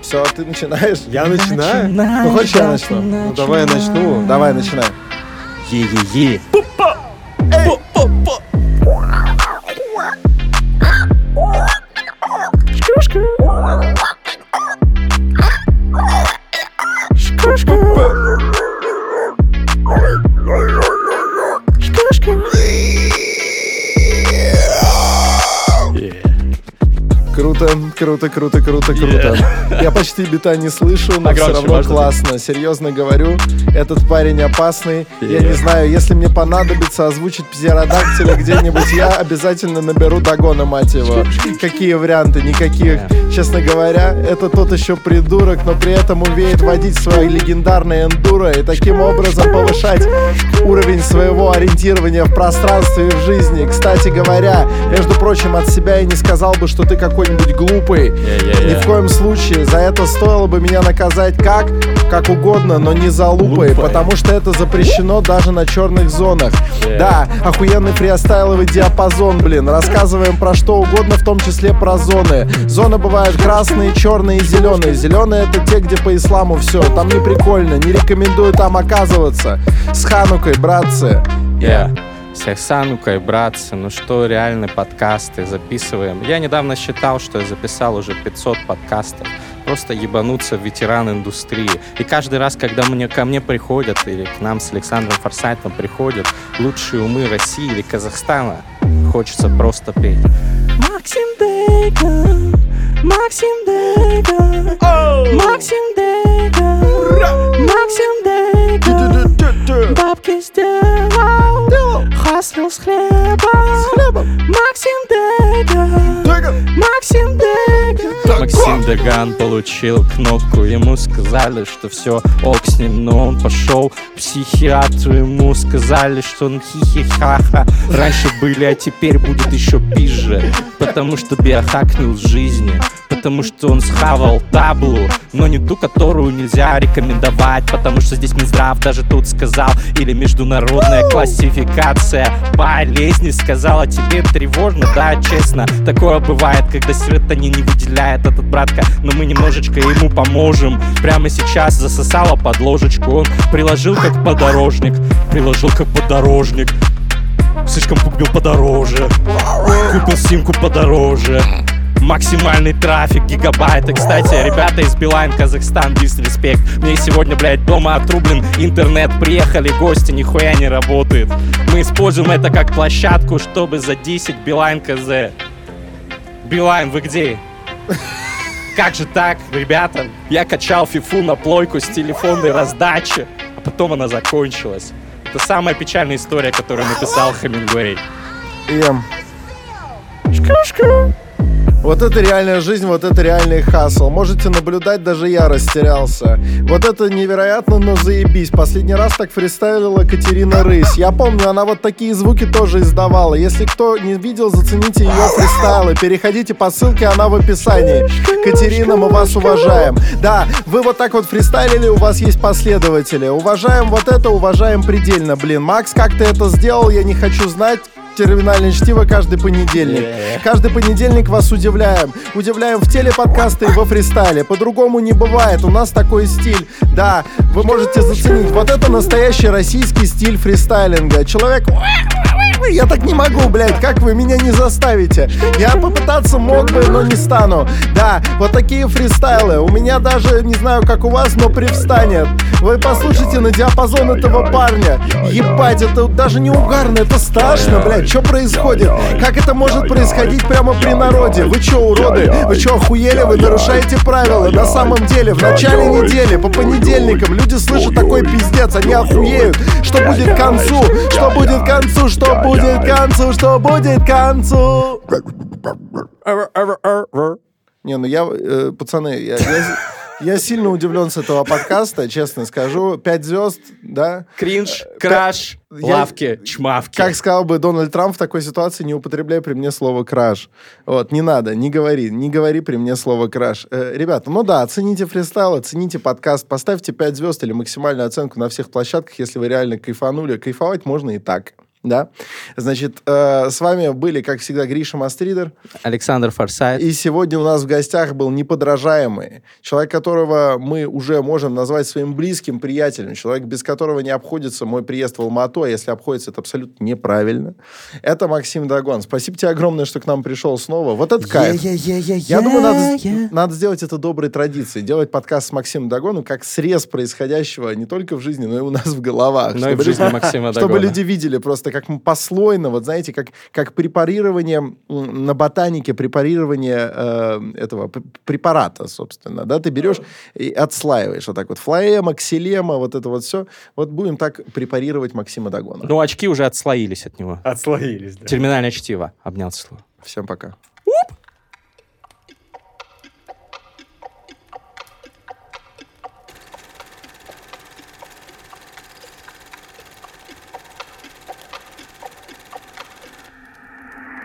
Все, ты начинаешь. Я начинаю? Ну, хочешь, я начну? Ну, давай я начну. Давай, начинай. Е-е-е. But Круто, круто, круто, круто. Yeah. Я почти бита не слышу, но все равно классно. Быть. Серьезно говорю, этот парень опасный. Yeah. Я не знаю, если мне понадобится озвучить птеродактиля где-нибудь, я обязательно наберу догона, мать его. Какие варианты? Никаких. Yeah. Честно говоря, это тот еще придурок, но при этом умеет водить свои легендарные эндуро и таким образом повышать уровень своего ориентирования в пространстве и в жизни. Кстати говоря, между прочим, от себя я не сказал бы, что ты какой-нибудь быть глупый. Ни в коем случае. За это стоило бы меня наказать как? Как угодно, но не за лупой. Потому что это запрещено даже на черных зонах. Да, охуенный фриостайловый диапазон, блин. Рассказываем про что угодно, в том числе про зоны. Зоны бывают красные, черные и зеленые. Зеленые это те, где по исламу все. Там не прикольно, не рекомендую там оказываться. С Ханукой, братцы. Yeah. Всех с Анукой, братцы, ну что, реальные подкасты записываем. Я недавно считал, что я записал уже 500 подкастов. Просто ебануться в ветеран индустрии. И каждый раз, когда мне, ко мне приходят, или к нам с Александром Форсайтом приходят лучшие умы России или Казахстана, хочется просто петь. Максим Дейка, Максим Дейка, Максим Дейка, Максим Дейка, бабки сделал, хаслил с хлебом, Максим Дейка, Максим Дейка. Максим Деган получил кнопку, ему сказали, что все ок с ним, но он пошел к психиатру, ему сказали, что он хихи-ха-ха. Раньше были, а теперь будет еще пизже, потому что биохакнул жизни, потому что он схавал таблу, но не ту, которую нельзя рекомендовать, потому что здесь Минздрав даже тут сказал, или международная классификация болезни сказала, тебе тревожно, да, честно, такое бывает, когда серотонин не выделяет этот братка, но мы немножечко ему поможем, прямо сейчас засосала под ложечку, он приложил как подорожник, приложил как подорожник, слишком купил подороже, купил симку подороже, максимальный трафик, гигабайты. Кстати, ребята из Билайн Казахстан, disrespect. Мне сегодня, блядь, дома отрублен интернет. Приехали гости, нихуя не работает. Мы используем это как площадку, чтобы задисить Билайн КЗ. Билайн, вы где? Как же так, ребята? Я качал фифу на плойку с телефонной раздачи, а потом она закончилась. Это самая печальная история, которую написал Хемингуэй. Ем. Шку-шку. Вот это реальная жизнь, вот это реальный хасл. Можете наблюдать, даже я растерялся. Вот это невероятно, но заебись. Последний раз так фристайлила Катерина Рысь. Я помню, она вот такие звуки тоже издавала. Если кто не видел, зацените ее фристайлы. Переходите по ссылке, она в описании. Катерина, мы вас уважаем. Да, вы вот так вот фристайлили, у вас есть последователи. Уважаем вот это, уважаем предельно, блин. Макс, как ты это сделал, я не хочу знать терминальное чтиво каждый понедельник. Каждый понедельник вас удивляем. Удивляем в телеподкасты и во фристайле. По-другому не бывает. У нас такой стиль. Да, вы можете заценить. Вот это настоящий российский стиль фристайлинга. Человек я так не могу, блядь, как вы меня не заставите? Я попытаться мог бы, но не стану. Да, вот такие фристайлы. У меня даже, не знаю, как у вас, но привстанет. Вы послушайте на диапазон этого парня. Ебать, это даже не угарно, это страшно, блядь. Что происходит? Как это может происходить прямо при народе? Вы чё, уроды? Вы чё, охуели? Вы нарушаете правила. На самом деле, в начале недели, по понедельникам, люди слышат такой пиздец, они охуеют. Что будет к концу? Что будет к концу? Что будет к концу? Что будет к концу? Не, ну я, э, пацаны, я, я, я сильно удивлен с этого подкаста, честно скажу. Пять звезд, да? Кринж, краш, Я- лавки, чмавки. Как сказал бы Дональд Трамп в такой ситуации, не употребляй при мне слово краш. Вот, не надо, не говори, не говори при мне слово краш. Э, ребята, ну да, оцените фристайл, оцените подкаст, поставьте 5 звезд или максимальную оценку на всех площадках, если вы реально кайфанули. Кайфовать можно и так. Да, значит, э, с вами были, как всегда, Гриша Мастридер. Александр Форсайт. И сегодня у нас в гостях был неподражаемый, человек, которого мы уже можем назвать своим близким приятелем, человек, без которого не обходится мой приезд в Алмату, а если обходится, это абсолютно неправильно. Это Максим Дагон. Спасибо тебе огромное, что к нам пришел снова. Вот это кайф. Я думаю, надо, надо сделать это доброй традицией. Делать подкаст с Максимом Дагоном как срез происходящего не только в жизни, но и у нас в головах. Но и в Чтобы жизни Максима Чтобы Дагона. люди видели просто как послойно, вот знаете, как, как препарирование на ботанике, препарирование э, этого препарата, собственно, да, ты берешь и отслаиваешь вот так вот флоэма, ксилема, вот это вот все. Вот будем так препарировать Максима Дагона. Ну, очки уже отслоились от него. Отслоились, да. Терминальное чтиво. Обнял слово. Всем пока.